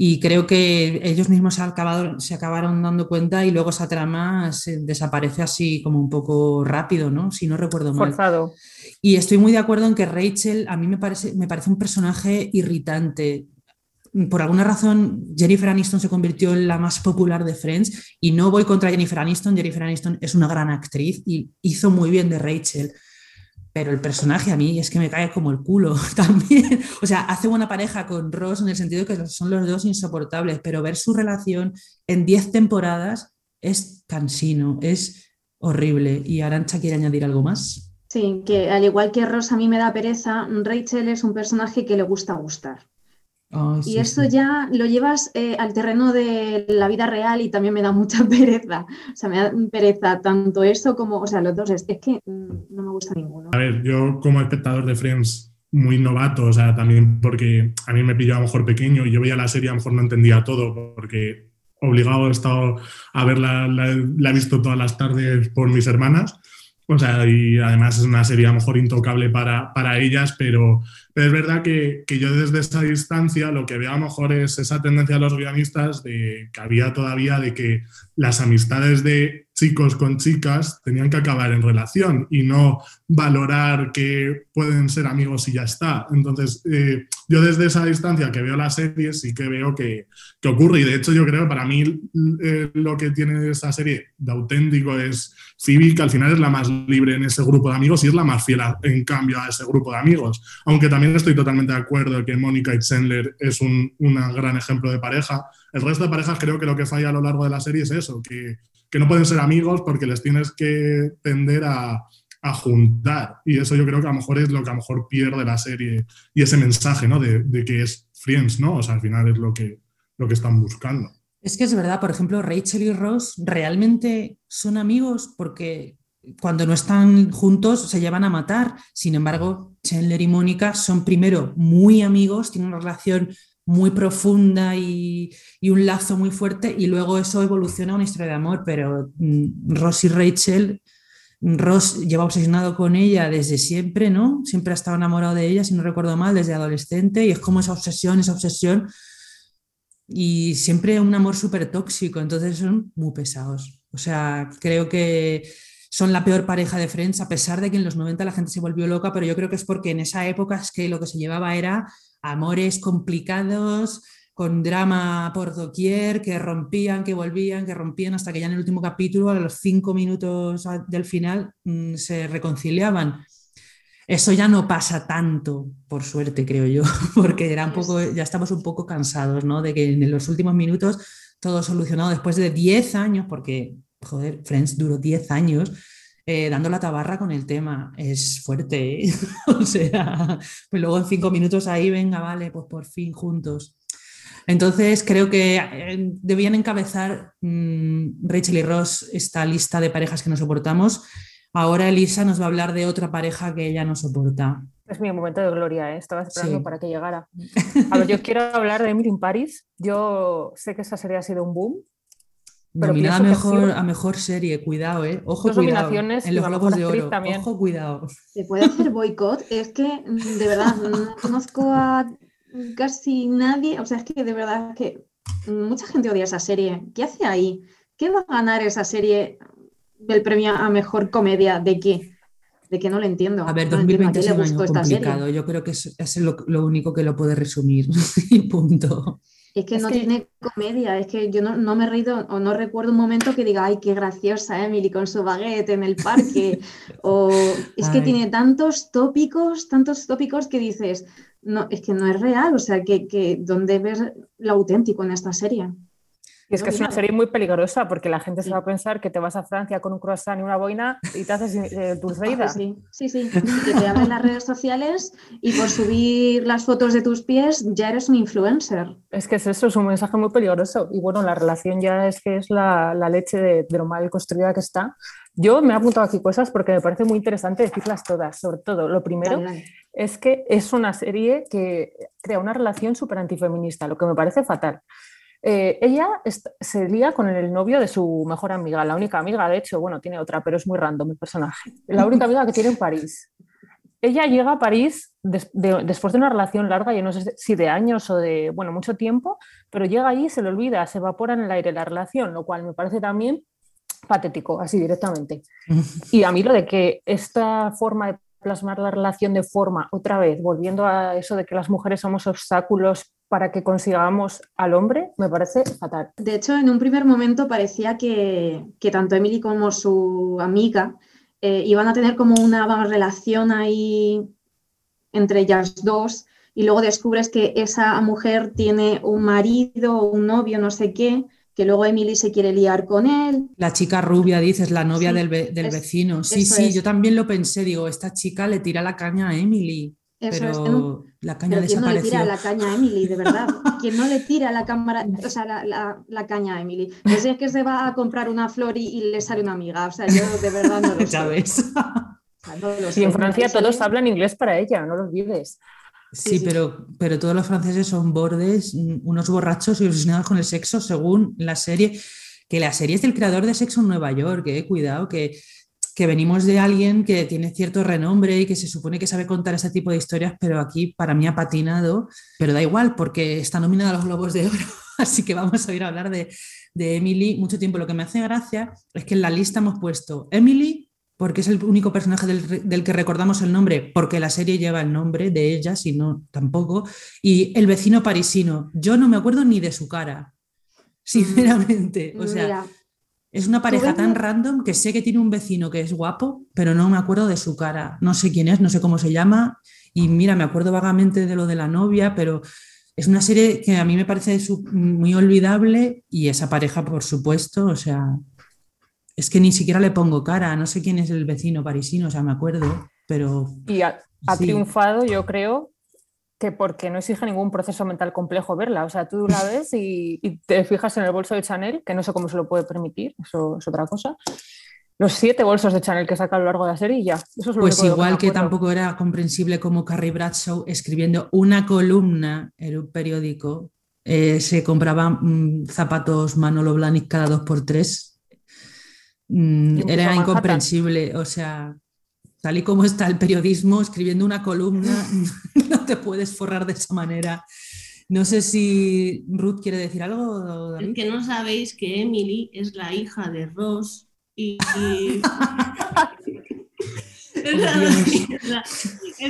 Y creo que ellos mismos se, acabado, se acabaron dando cuenta y luego esa trama se desaparece así como un poco rápido, ¿no? Si no recuerdo mal. Forzado. Y estoy muy de acuerdo en que Rachel a mí me parece, me parece un personaje irritante. Por alguna razón, Jennifer Aniston se convirtió en la más popular de Friends y no voy contra Jennifer Aniston. Jennifer Aniston es una gran actriz y hizo muy bien de Rachel pero el personaje a mí es que me cae como el culo también. O sea, hace buena pareja con Ross en el sentido que son los dos insoportables, pero ver su relación en 10 temporadas es cansino, es horrible. ¿Y Arancha quiere añadir algo más? Sí, que al igual que Ross a mí me da pereza, Rachel es un personaje que le gusta gustar. Y eso ya lo llevas eh, al terreno de la vida real y también me da mucha pereza. O sea, me da pereza tanto eso como, o sea, los dos. Es, que mm, no me gusta ninguno. A ver, yo como espectador de Friends muy novato, o sea, también porque a mí me pilló a lo mejor pequeño y yo veía la serie, a lo mejor no entendía todo, porque obligado he estado a verla, la, la he visto todas las tardes por mis hermanas. O sea, y además es una serie a lo mejor intocable para, para ellas, pero, es verdad que, que, yo desde esa distancia lo que veo a lo mejor es esa tendencia de los guionistas de que había todavía de que las amistades de chicos con chicas tenían que acabar en relación y no valorar que pueden ser amigos y ya está. Entonces, eh, yo desde esa distancia que veo la serie sí que veo que, que ocurre y de hecho yo creo para mí eh, lo que tiene esa serie de auténtico es Phoebe, que al final es la más libre en ese grupo de amigos y es la más fiel en cambio a ese grupo de amigos. Aunque también estoy totalmente de acuerdo que Mónica y Chandler es un, un gran ejemplo de pareja. El resto de parejas creo que lo que falla a lo largo de la serie es eso, que que no pueden ser amigos porque les tienes que tender a, a, juntar. Y eso yo creo que a lo mejor es lo que a lo mejor pierde la serie y ese mensaje, ¿no? De, de que es Friends, ¿no? O sea, al final es lo que, lo que están buscando. Es que es verdad, por ejemplo, Rachel y Ross realmente son amigos porque cuando no están juntos se llevan a matar. Sin embargo, Chandler y Mónica son primero muy amigos, tienen una relación muy profunda y, un lazo muy fuerte y luego eso evoluciona a una historia de amor, pero mm, Ross y Rachel, Ross lleva obsesionado con ella desde siempre, ¿no? Siempre ha estado enamorado de ella, si no recuerdo mal, desde adolescente y es como esa obsesión, esa obsesión y siempre un amor súper tóxico, entonces son muy pesados. O sea, creo que son la peor pareja de Friends, a pesar de que en los 90 la gente se volvió loca, pero yo creo que es porque en esa época es que lo que se llevaba era amores complicados, con drama por doquier, que rompían, que volvían, que rompían, hasta que ya en el último capítulo, a los cinco minutos del final, mm, se reconciliaban. Eso ya no pasa tanto, por suerte, creo yo, porque era un poco, ya estamos un poco cansados, ¿no? De que en los últimos minutos todo solucionado después de 10 años, porque, joder, Friends duró 10 años, eh, dando la tabarra con el tema. Es fuerte, ¿eh? o sea, pues luego en cinco minutos ahí, venga, vale, pues por fin juntos. Entonces creo que eh, debían encabezar mm, Rachel y Ross esta lista de parejas que no soportamos. Ahora Elisa nos va a hablar de otra pareja que ella no soporta. Es mi momento de gloria, ¿eh? estaba esperando para que llegara. A ver, yo quiero hablar de Emily in Paris. Yo sé que esa serie ha sido un boom, Nominada a mejor, a mejor serie, cuidado, ¿eh? Ojo, cuidado. En los globos de oro. También. Ojo, cuidado. ¿Se puede hacer boicot? Es que, de verdad, no conozco a casi nadie. O sea, es que de verdad que mucha gente odia esa serie. ¿Qué hace ahí? ¿Qué va a ganar esa serie del premio a mejor comedia? ¿De qué? De que no lo entiendo. A ver, 2020 es un año complicado. Yo creo que es, es lo, lo, único que lo puede resumir. y punto. Es que no tiene comedia, es que yo no, me he reído o no recuerdo un momento que diga, ay, qué graciosa Emily con su baguette en el parque. o es que tiene tantos tópicos, tantos tópicos que dices, no, es que no es real, o sea, que, que ¿dónde ves lo auténtico en esta serie? Y es que es una serie muy peligrosa porque la gente se va a pensar que te vas a Francia con un croissant y una boina y te haces eh, tus ah, Sí, sí, sí. Que te abren las redes sociales y por subir las fotos de tus pies ya eres un influencer. Es que es eso, es un mensaje muy peligroso. Y bueno, la relación ya es que es la, leche de, lo mal construida que está. Yo me he apuntado aquí cosas porque me parece muy interesante decirlas todas. Sobre todo, lo primero es que es una serie que crea una relación súper antifeminista, lo que me parece fatal. Eh, ella se lía con el novio de su mejor amiga, la única amiga, de hecho, bueno, tiene otra, pero es muy random el personaje. La única amiga que tiene en París. Ella llega a París después de una relación larga, yo no sé si de años o de, bueno, mucho tiempo, pero llega allí, se le olvida, se evapora en el aire la relación, lo cual me parece también patético, así directamente. Y a mí lo de que esta forma de plasmar la relación de forma, otra vez, volviendo a eso de que las mujeres somos obstáculos para que consigamos al hombre, me parece fatal. De hecho, en un primer momento parecía que, tanto Emily como su amiga eh, iban a tener como una relación ahí entre ellas dos y luego descubres que esa mujer tiene un marido o un novio, no sé qué, que luego Emily se quiere liar con él. La chica rubia, dices, la novia del, vecino. Sí, sí, yo también lo pensé, digo, esta chica le tira la caña a Emily. pero la caña ¿quién no le tira la caña a Emily, de verdad? ¿Quién no le tira la cámara, o sea, la, caña a Emily? No sé, es que se va a comprar una flor y, le sale una amiga. O sea, yo de verdad no lo sé. y en Francia todos hablan inglés para ella, no lo olvides. Sí, Pero, pero todos los franceses son bordes, mm, unos borrachos y obsesionados con el sexo, según la serie, que la serie es del creador de Sexo en Nueva York, eh, cuidado, que, que venimos de alguien que tiene cierto renombre y que se supone que sabe contar ese tipo de historias, pero aquí para mí ha patinado, pero da igual porque está nominada a los Globos de Oro, así que vamos a ir a hablar de, de Emily mucho tiempo. Lo que me hace gracia es que en la lista hemos puesto Emily, porque es el único personaje del, que recordamos el nombre, porque la serie lleva el nombre de ella, si no, tampoco. Y el vecino parisino, yo no me acuerdo ni de su cara, sinceramente. O sea, es una pareja tan random que sé que tiene un vecino que es guapo, pero no me acuerdo de su cara. No sé quién es, no sé cómo se llama. Y mira, me acuerdo vagamente de lo de la novia, pero es una serie que a mí me parece muy olvidable y esa pareja, por supuesto, o sea, es que ni siquiera le pongo cara, no sé quién es el vecino parisino, o sea, me acuerdo, pero... Y ha, triunfado, yo creo, que porque no exige ningún proceso mental complejo verla. O sea, tú la ves y, te fijas en el bolso de Chanel, que no sé cómo se lo puede permitir, eso es otra cosa. Los siete bolsos de Chanel que saca a lo largo de la serie y ya. Eso es lo pues igual que, tampoco era comprensible como Carrie Bradshaw escribiendo una columna en un periódico eh, se compraba mm, zapatos Manolo Blahnik cada dos por tres Mm, era incomprensible. O sea, tal y como está el periodismo, escribiendo una columna, no te puedes forrar de esa manera. No sé si Ruth quiere decir algo. Es que no sabéis que Emily es la hija de Ross y. es,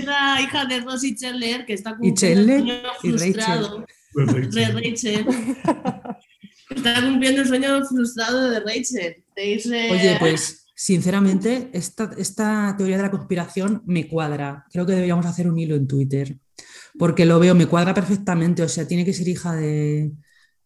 la, hija de Ross y Chandler que está cumpliendo el sueño frustrado de Rachel. está cumpliendo el sueño frustrado de Rachel. Oye, pues sinceramente, esta, esta teoría de la conspiración me cuadra. Creo que deberíamos hacer un hilo en Twitter. Porque lo veo, me cuadra perfectamente. O sea, tiene que ser hija de,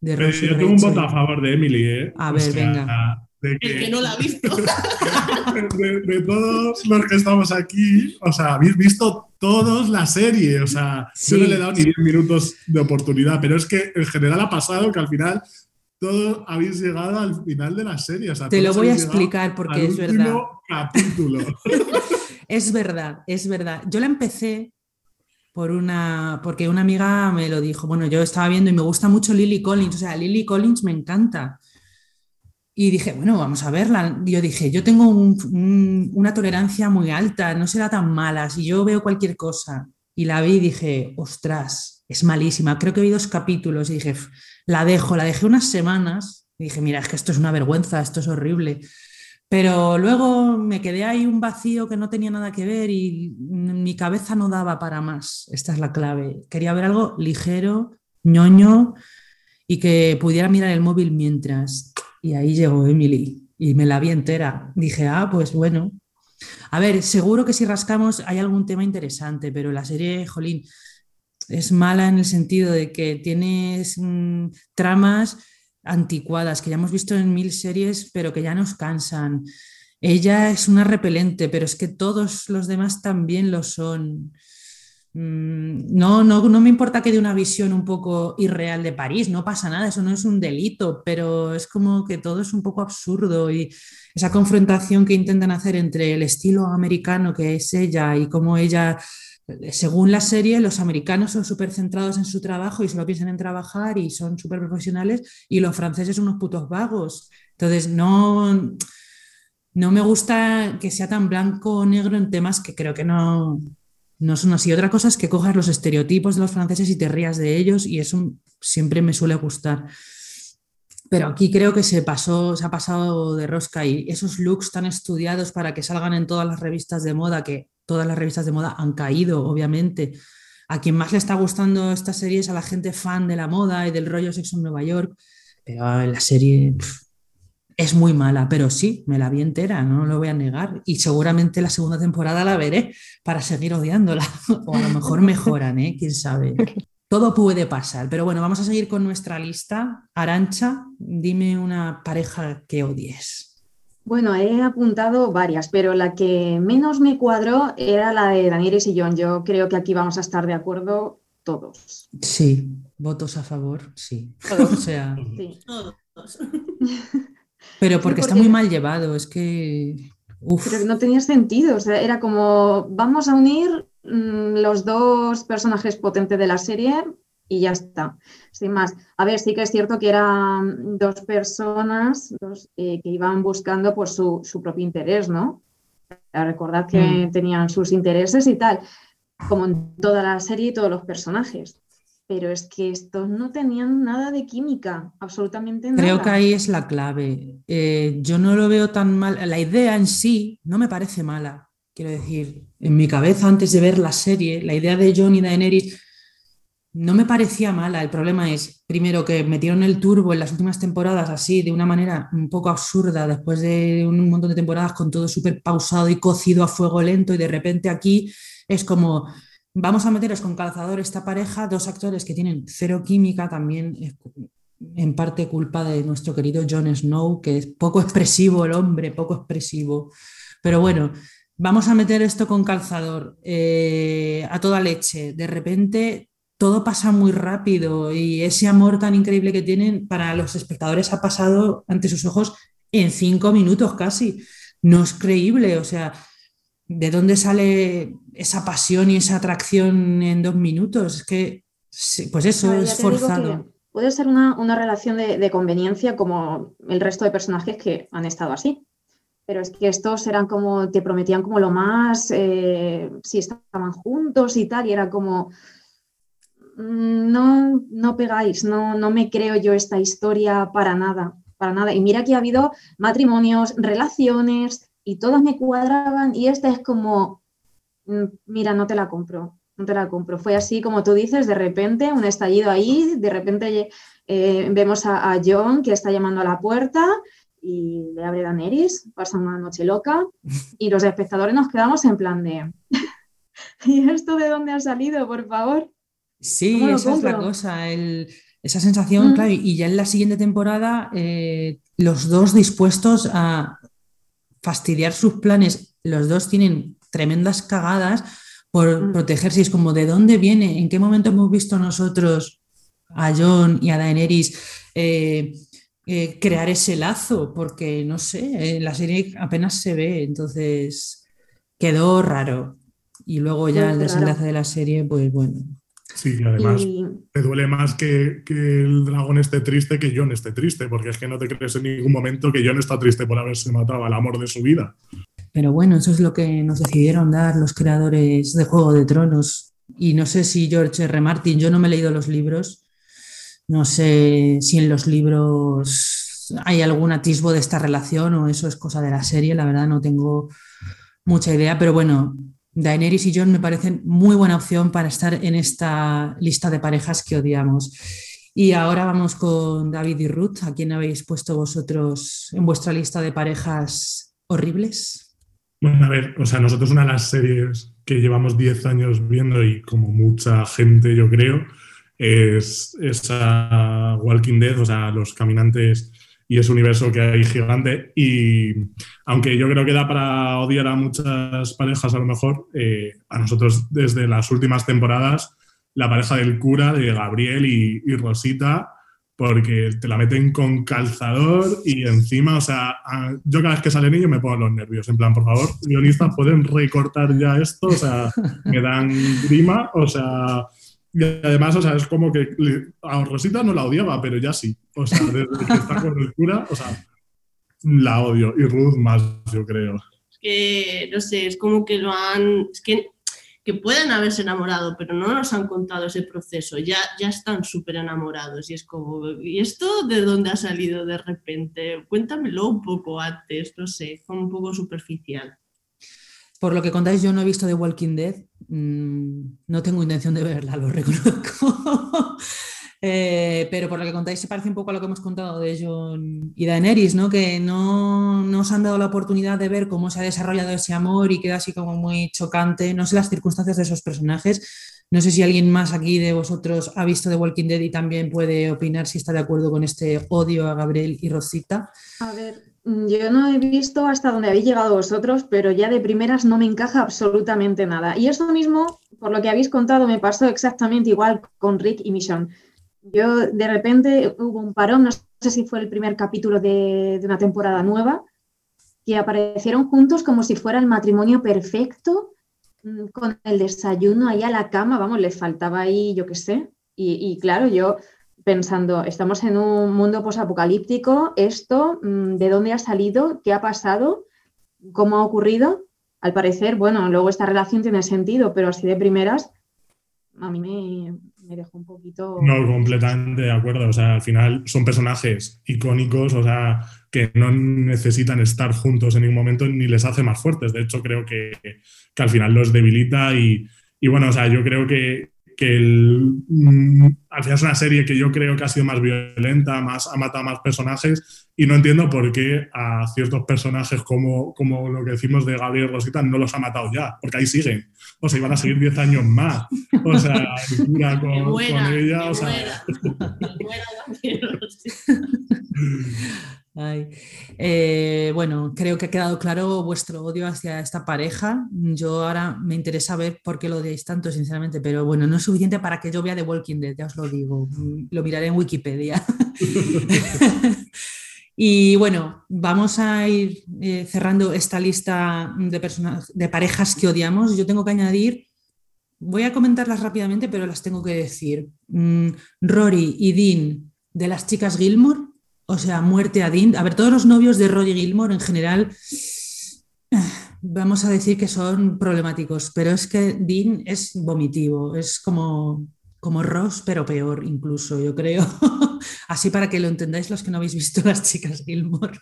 de Pero yo tengo un voto a favor de Emily, ¿eh? A ver, venga. El que no la ha visto. De, todos los que estamos aquí, o sea, habéis visto todos la serie, o sea, yo no le he dado ni 10 minutos de oportunidad, pero es que en general ha pasado que al final todos habéis llegado al final de la serie. Te lo voy a explicar porque es verdad. es verdad, es verdad. Yo la empecé por una, porque una amiga me lo dijo. Bueno, yo estaba viendo y me gusta mucho Lily Collins, o sea, Lily Collins me encanta. Y dije, bueno, vamos a verla. Yo dije, yo tengo una tolerancia muy alta, no será tan mala, si yo veo cualquier cosa. Y la vi y dije, ostras, es malísima. Creo que vi dos capítulos y dije, la dejo, la dejé unas semanas dije, mira, es que esto es una vergüenza, esto es horrible. Pero luego me quedé ahí un vacío que no tenía nada que ver y mi cabeza no daba para más. Esta es la clave. Quería ver algo ligero, ñoño y que pudiera mirar el móvil mientras. Y ahí llegó Emily y me la vi entera. Dije, ah, pues bueno. A ver, seguro que si rascamos hay algún tema interesante, pero la serie, jolín, es mala en el sentido de que tienes mm, tramas anticuadas que ya hemos visto en mil series, pero que ya nos cansan. Ella es una repelente, pero es que todos los demás también lo son. Mm, no, no, no me importa que dé una visión un poco irreal de París, no pasa nada, eso no es un delito, pero es como que todo es un poco absurdo y esa confrontación que intentan hacer entre el estilo americano que es ella y cómo ella según la serie, los americanos son súper centrados en su trabajo y solo piensan en trabajar y son súper profesionales y los franceses son unos putos vagos. Entonces, no, no me gusta que sea tan blanco o negro en temas que creo que no, no son así. Otra cosa es que cojas los estereotipos de los franceses y te rías de ellos y eso siempre me suele gustar. Pero aquí creo que se pasó, se ha pasado de rosca y esos looks tan estudiados para que salgan en todas las revistas de moda que todas las revistas de moda han caído, obviamente. A quien más le está gustando esta serie es a la gente fan de la moda y del rollo sexo en Nueva York, pero la serie es muy mala, pero sí, me la vi entera, no lo voy a negar. Y seguramente la segunda temporada la veré para seguir odiándola. O a lo mejor mejoran, ¿eh? ¿Quién sabe? todo puede pasar. Pero bueno, vamos a seguir con nuestra lista. Arancha, dime una pareja que odies. Bueno, he apuntado varias, pero la que menos me cuadró era la de Danielis y John. Yo creo que aquí vamos a estar de acuerdo todos. Sí, votos a favor, sí. Todos. O sea, Sí. Todos. pero porque está porque- muy mal llevado, es que... uf. Pero que no tenía sentido, o sea, era como, vamos a unir mm, los dos personajes potentes de la serie y ya está, sin más. A ver, sí que es cierto que eran dos personas dos, eh, que iban buscando pues, su, su propio interés, ¿no? A recordar que Mm. tenían sus intereses y tal, como en toda la serie y todos los personajes. Pero es que estos no tenían nada de química, absolutamente nada. Creo que ahí es la clave. Eh, yo no lo veo tan mal. La idea en sí no me parece mala. Quiero decir, en mi cabeza antes de ver la serie, la idea de John y Daenerys no me parecía mala. El problema es, primero, que metieron el turbo en las últimas temporadas así, de una manera un poco absurda, después de un montón de temporadas con todo súper pausado y cocido a fuego lento, y de repente aquí es como, vamos a meteros con calzador esta pareja, dos actores que tienen cero química, también en parte culpa de nuestro querido Jon Snow, que es poco expresivo el hombre, poco expresivo. Pero bueno, vamos a meter esto con calzador eh, a toda leche. De repente todo pasa muy rápido y ese amor tan increíble que tienen para los espectadores ha pasado ante sus ojos en cinco minutos casi. No es creíble, o sea, ¿de dónde sale esa pasión y esa atracción en dos minutos? Es que, pues eso ver, es forzado. puede ser una, una relación de, de conveniencia como el resto de personajes que han estado así. Pero es que estos eran como, te prometían como lo más, eh, si estaban juntos y tal, y era como, no, no pegáis, no, no me creo yo esta historia para nada, para nada. Y mira que ha habido matrimonios, relaciones, y todas me cuadraban, y esta es como, mm, mira, no te la compro, no te la compro. Fue así como tú dices, de repente, un estallido ahí, de repente eh, vemos a, a John que está llamando a la puerta y le abre Daenerys, pasa una noche loca y los espectadores nos quedamos en plan de ¿y esto de dónde ha salido, por favor? Sí, ¿Cómo lo esa es la cosa, el- esa sensación, Mm. claro, y ya en la siguiente temporada eh, los dos dispuestos a fastidiar sus planes, los dos tienen tremendas cagadas por Mm. protegerse, es como, ¿de dónde viene? ¿En qué momento hemos visto nosotros a Jon y a Daenerys eh, eh, crear ese lazo? Porque, no sé, en la serie apenas se ve, entonces quedó raro. Y luego ya Muy el raro. desenlace de la serie, pues bueno. Sí, y además Y te duele más que, que el dragón esté triste que John esté triste, porque es que no te crees en ningún momento que John está triste por haberse matado al amor de su vida. Pero bueno, eso es lo que nos decidieron dar los creadores de Juego de Tronos. Y no sé si George R. Martin, yo no me he leído los libros, no sé si en los libros hay algún atisbo de esta relación o eso es cosa de la serie, la verdad no tengo mucha idea, pero bueno, Daenerys y Jon me parecen muy buena opción para estar en esta lista de parejas que odiamos. Y ahora vamos con David y Ruth, ¿a quién habéis puesto vosotros en vuestra lista de parejas horribles? Bueno, a ver, o sea, nosotros una de las series que llevamos 10 años viendo y como mucha gente yo creo, es esa Walking Dead, o sea, los caminantes y ese universo que hay gigante. Y aunque yo creo que da para odiar a muchas parejas a lo mejor, eh, a nosotros desde las últimas temporadas, la pareja del cura, de Gabriel y, Rosita, porque te la meten con calzador y encima, o sea, yo cada vez que salen ellos me pongo los nervios, en plan, por favor, guionistas, pueden recortar ya esto, o sea, me dan grima, o sea, y además, o sea, es como que a Rosita no la odiaba, pero ya sí, o sea, desde que está con el cura, o sea, la odio, y Ruth más, yo creo. Es que, no sé, es como que lo han. Es que, que pueden haberse enamorado, pero no nos han contado ese proceso. Ya, ya están súper enamorados y es como, ¿y esto de dónde ha salido de repente? Cuéntamelo un poco antes, no sé, como un poco superficial. Por lo que contáis, yo no he visto The Walking Dead. Mm, no tengo intención de verla, lo reconozco. Eh, pero por lo que contáis, se parece un poco a lo que hemos contado de John y Daenerys, ¿no? Que no nos han dado la oportunidad de ver cómo se ha desarrollado ese amor y queda así como muy chocante. No sé las circunstancias de esos personajes, No sé si alguien más aquí de vosotros ha visto The Walking Dead y también puede opinar si está de acuerdo con este odio a Gabriel y Rosita. A ver, yo no he visto hasta donde habéis llegado vosotros, pero ya de primeras no me encaja absolutamente nada. Y eso mismo, por lo que habéis contado, me pasó exactamente igual con Rick y Mission. Yo de repente hubo un parón, no sé si fue el primer capítulo de, de una temporada nueva, que aparecieron juntos como si fuera el matrimonio perfecto Mm, con el desayuno ahí a la cama, vamos, les faltaba ahí, yo qué sé. Y, claro, yo pensando, estamos en un mundo posapocalíptico, esto, mm, ¿de dónde ha salido? ¿Qué ha pasado? ¿Cómo ha ocurrido? Al parecer, bueno, luego esta relación tiene sentido, pero así de primeras, a mí me, me dejó un poquito... No, completamente de acuerdo. O sea, al final son personajes icónicos, o sea, que no necesitan estar juntos en ningún momento ni les hace más fuertes. De hecho, creo que, al final los debilita y, bueno, o sea, yo creo que, mm, al final es una serie que yo creo que ha sido más violenta, más, ha matado más personajes y no entiendo por qué a ciertos personajes como, como lo que decimos de Gabriel Rosita no los ha matado ya, porque ahí siguen. O sea, iban a seguir 10 años más. O sea, con, con ella. O sea... Eh, bueno, creo que ha quedado claro vuestro odio hacia esta pareja. Yo ahora me interesa ver por qué lo odiáis tanto, sinceramente, pero bueno, no es suficiente para que yo vea The Walking Dead, ya os lo digo. Lo miraré en Wikipedia. y bueno, vamos a ir eh, cerrando esta lista de, personas, de parejas que odiamos. Yo tengo que añadir, voy a comentarlas rápidamente, pero las tengo que decir. Mm, Rory y Dean de las chicas Gilmore o sea, muerte a Dean. A ver, todos los novios de Roger Gilmore en general, vamos a decir que son problemáticos, pero es que Dean es vomitivo, es como, como Ross, pero peor incluso, yo creo. Así para que lo entendáis los que no habéis visto las chicas Gilmore.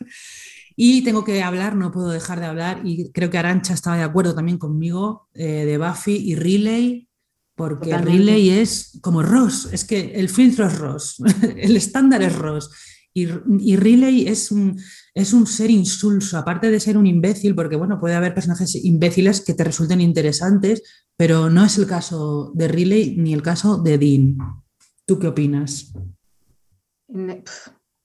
Y tengo que hablar, no puedo dejar de hablar, y creo que Arancha estaba de acuerdo también conmigo, eh, de Buffy y Riley, porque Riley es como Ross, es que el filtro es Ross, el estándar es Ross. Y, Riley es un, es un ser insulso, aparte de ser un imbécil, porque bueno, puede haber personajes imbéciles que te resulten interesantes, pero no es el caso de Riley ni el caso de Dean. ¿Tú qué opinas?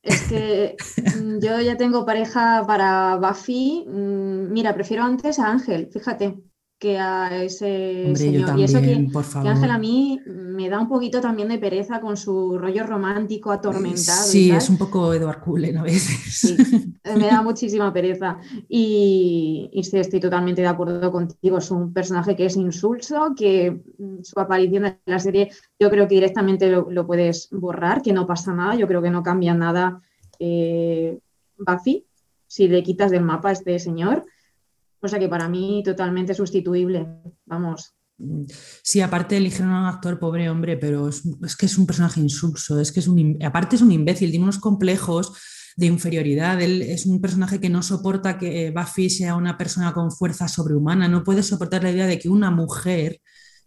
Es que mm, yo ya tengo pareja para Buffy. Mm, mira, prefiero antes a Ángel, fíjate que a ese señor. y eso que, Ángel a mí me da un poquito también de pereza con su rollo romántico atormentado. Sí, es un poco Edward Cullen a veces. me da muchísima pereza. Y, sí, estoy totalmente de acuerdo contigo. Es un personaje que es insulso, que su aparición en la serie yo creo que directamente lo, puedes borrar, que no pasa nada, yo creo que no cambia nada eh, Buffy si le quitas del mapa a este señor. O sea que para mí totalmente sustituible, vamos. Sí, aparte eligieron a un actor pobre hombre, pero es, que es un personaje insulso, es que es un, aparte es un imbécil, tiene unos complejos de inferioridad, él es un personaje que no soporta que Buffy sea una persona con fuerza sobrehumana, no puede soportar la idea de que una mujer,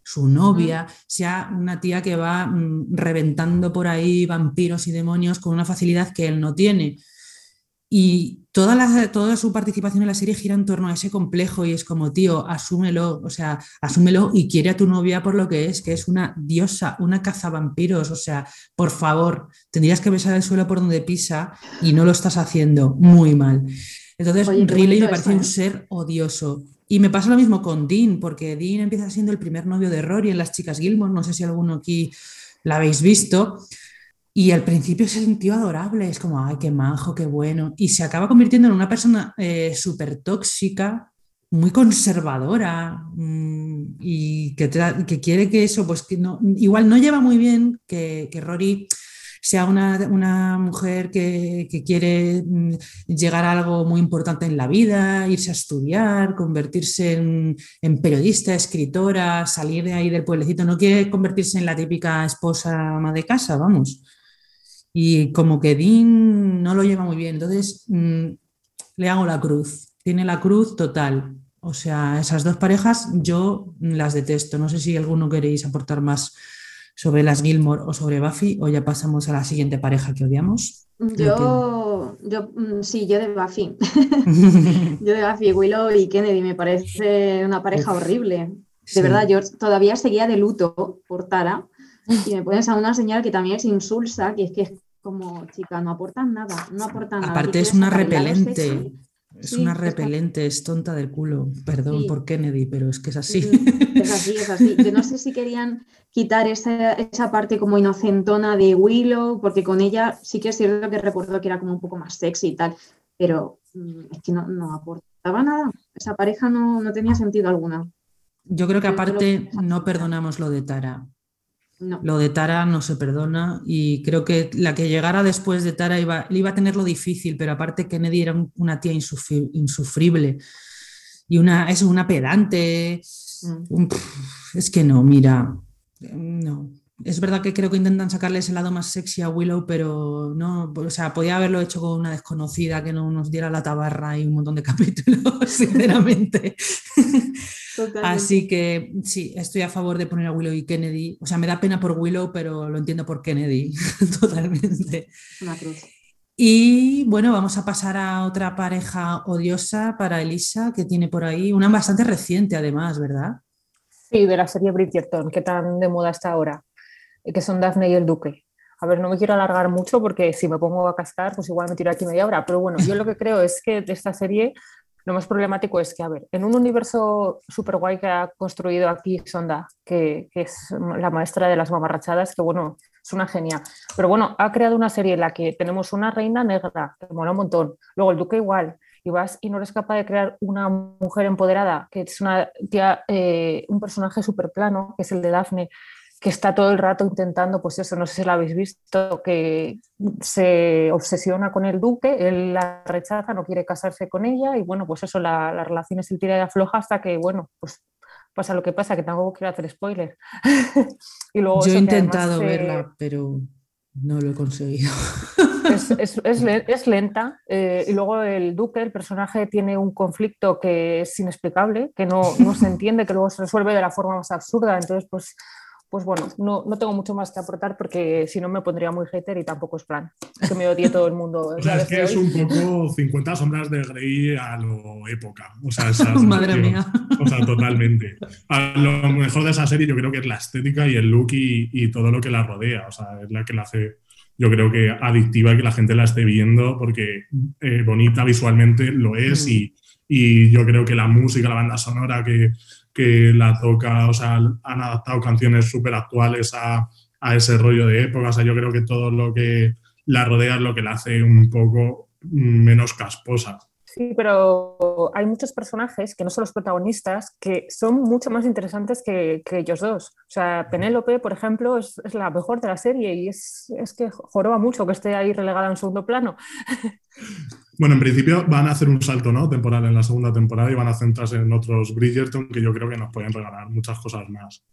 su novia, sea una tía que va mm, reventando por ahí vampiros y demonios con una facilidad que él no tiene. Y toda, la, toda su participación en la serie gira en torno a ese complejo y es como, tío, asúmelo, o sea, asúmelo y quiere a tu novia por lo que es, que es una diosa, una cazavampiros, o sea, por favor, tendrías que besar el suelo por donde pisa y no lo estás haciendo muy mal. Entonces, Riley me parece un ¿eh? ser odioso. Y me pasa lo mismo con Dean, porque Dean empieza siendo el primer novio de Rory en Las Chicas Gilmore, no sé si alguno aquí la habéis visto, y al principio se sintió adorable, es como, ay, qué majo, qué bueno. Y se acaba convirtiendo en una persona eh, súper tóxica, muy conservadora mm, y que, que, quiere que eso, pues que no, igual no lleva muy bien que, que Rory sea una, una mujer que, que, quiere mm, llegar a algo muy importante en la vida, irse a estudiar, convertirse en, en, periodista, escritora, salir de ahí del pueblecito, no quiere convertirse en la típica esposa ama de casa, vamos y como que Dean no lo lleva muy bien. Entonces mm, le hago la cruz. Tiene la cruz total. O sea, esas dos parejas yo las detesto. No sé si alguno queréis aportar más sobre las Gilmore o sobre Buffy o ya pasamos a la siguiente pareja que odiamos. Yo, yo mm, sí, yo de Buffy. yo de Buffy, Willow y Kennedy me parece una pareja horrible. De verdad, yo todavía seguía de luto por Tara y me pones a una señal que también es insulsa, que es que es como, chica, no aportan nada, no aportan nada. Aparte es una repelente. Es una repelente, es tonta del culo. Perdón por Kennedy, pero es que es así. Es así, es así. Yo no sé si querían quitar esa, esa, parte como inocentona de Willow, porque con ella sí que es cierto que recuerdo que era como un poco más sexy y tal, pero mm, es que no, no aportaba nada. Esa pareja no, no tenía sentido alguna. Yo creo que aparte no perdonamos lo de Tara. Lo de Tara no se perdona y creo que la que llegara después de Tara iba, iba a tenerlo difícil, pero aparte Kennedy era una tía insufrible y una, es una pedante. Mm. es que no, mira, no. Es verdad que creo que intentan sacarle ese lado más sexy a Willow, pero no, o sea, podía haberlo hecho con una desconocida que no nos diera la tabarra y un montón de capítulos, sinceramente. Así que sí, estoy a favor de poner a Willow y Kennedy. O sea, me da pena por Willow, pero lo entiendo por Kennedy, totalmente. Y bueno, vamos a pasar a otra pareja odiosa para Elisa, que tiene por ahí, una bastante reciente además, ¿verdad? Sí, de la serie Bridgerton, que tan de moda está ahora, que son Daphne y el Duque. A ver, no me quiero alargar mucho porque si me pongo a cascar, pues igual me tiro aquí media hora. Pero bueno, yo lo que creo es que de esta serie lo más problemático es que, a ver, en un universo súper guay que ha construido aquí Sonda, que, es la maestra de las mamarrachadas, que bueno, es una genia, pero bueno, ha creado una serie en la que tenemos una reina negra, que mola un montón, luego el duque igual, y vas y no eres capaz de crear una mujer empoderada, que es una tía, eh, un personaje súper plano, que es el de Daphne, que está todo el rato intentando, pues eso, no sé si lo habéis visto, que se obsesiona con el duque, él la rechaza, no quiere casarse con ella y bueno, pues eso, la, la relación es el tira y afloja hasta que, bueno, pues pasa lo que pasa, que tampoco quiero hacer spoiler. y luego Yo he intentado verla, pero no lo he conseguido. es, es, es, lenta eh, y luego el duque, el personaje, tiene un conflicto que es inexplicable, que no, no se entiende, que luego se resuelve de la forma más absurda, entonces pues pues bueno, no, no, tengo mucho más que aportar porque si no me pondría muy hater y tampoco es plan. que me odie todo el mundo. o sea, es que es un poco 50 sombras de Grey a lo época. O sea, Madre mía. O sea, totalmente. A lo mejor de esa serie yo creo que es la estética y el look y, y todo lo que la rodea. O sea, es la que la hace yo creo que adictiva que la gente la esté viendo porque eh, bonita visualmente lo es mm. y, y yo creo que la música, la banda sonora que, que la toca, o sea, han adaptado canciones súper actuales a, a, ese rollo de época. O sea, yo creo que todo lo que la rodea es lo que la hace un poco menos casposa. Sí, pero hay muchos personajes que no son los protagonistas que son mucho más interesantes que, que ellos dos. O sea, Penélope, por ejemplo, es, es, la mejor de la serie y es, es que joroba mucho que esté ahí relegada en segundo plano. Bueno, en principio van a hacer un salto ¿no? temporal en la segunda temporada y van a centrarse en otros Bridgerton que yo creo que nos pueden regalar muchas cosas más.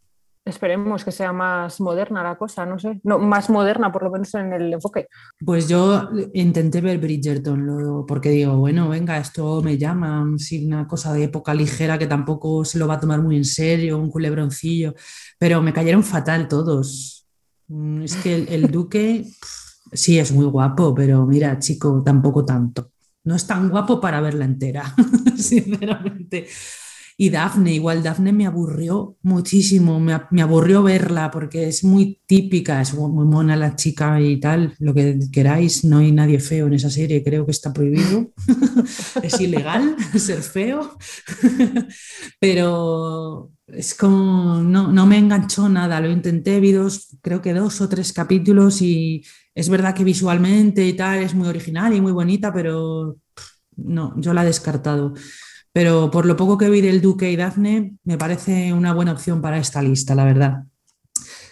Esperemos que sea más moderna la cosa, no sé. No, más moderna, por lo menos en el enfoque. Pues yo intenté ver Bridgerton porque digo, bueno, venga, esto me llama, sí, una cosa de época ligera que tampoco se lo va a tomar muy en serio, un culebroncillo, pero me cayeron fatal todos. Mm, es que el, el duque sí es muy guapo, pero mira, chico, tampoco tanto no es tan guapo para verla entera, sinceramente. Y Dafne, igual Dafne me aburrió muchísimo, me, aburrió verla porque es muy típica, es muy mona la chica y tal, lo que queráis, no hay nadie feo en esa serie, creo que está prohibido, es ilegal ser feo, pero es como, no, no me enganchó nada, lo intenté, vi dos, creo que dos o tres capítulos y es verdad que visualmente y tal es muy original y muy bonita, pero no, yo la he descartado. Pero por lo poco que vi del Duque y Daphne, me parece una buena opción para esta lista, la verdad.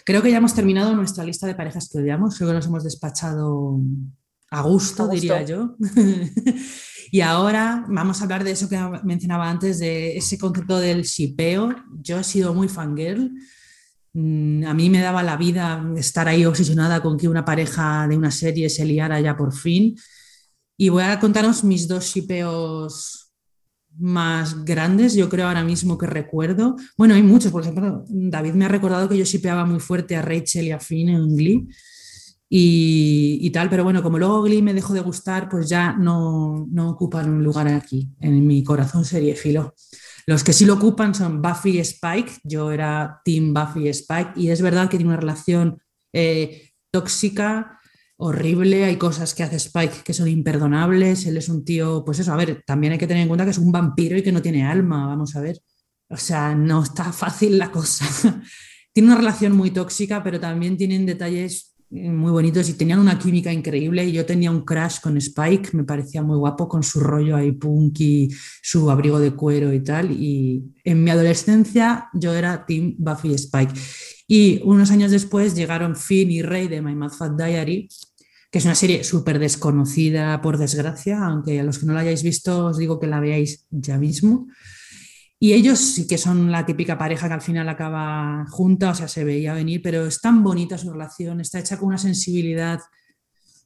Creo que ya hemos terminado nuestra lista de parejas que odiamos. Creo que nos hemos despachado a gusto, diría yo. y ahora vamos a hablar de eso que mencionaba antes, de ese concepto del shipeo. Yo he sido muy fangirl Mm, a mí me daba la vida estar ahí obsesionada con que una pareja de una serie se liara ya por fin. Y voy a contaros mis dos shipeos más grandes, yo creo ahora mismo que recuerdo. Bueno, hay muchos, por ejemplo, David me ha recordado que yo shipeaba muy fuerte a Rachel y a Finn en Glee y, y, tal, pero bueno, como luego Glee me dejó de gustar, pues ya no, no ocupan un lugar aquí, en mi corazón serie filo. Los que sí lo ocupan son Buffy y Spike. Yo era Team Buffy y Spike y es verdad que tiene una relación eh, tóxica, horrible. Hay cosas que hace Spike que son imperdonables. Él es un tío, pues eso, a ver, también hay que tener en cuenta que es un vampiro y que no tiene alma, vamos a ver. O sea, no está fácil la cosa. tiene una relación muy tóxica, pero también tienen detalles muy bonitos y tenían una química increíble. Y yo tenía un crash con Spike, me parecía muy guapo con su rollo ahí punk y su abrigo de cuero y tal. Y en mi adolescencia yo era Team Buffy y Spike. Y unos años después llegaron Finn y Rey de My Mad Fat Diary, que es una serie súper desconocida por desgracia, aunque a los que no la hayáis visto os digo que la veáis ya mismo. Y ellos sí que son la típica pareja que al final acaba junta, o sea, se veía venir, pero es tan bonita su relación, está hecha con una sensibilidad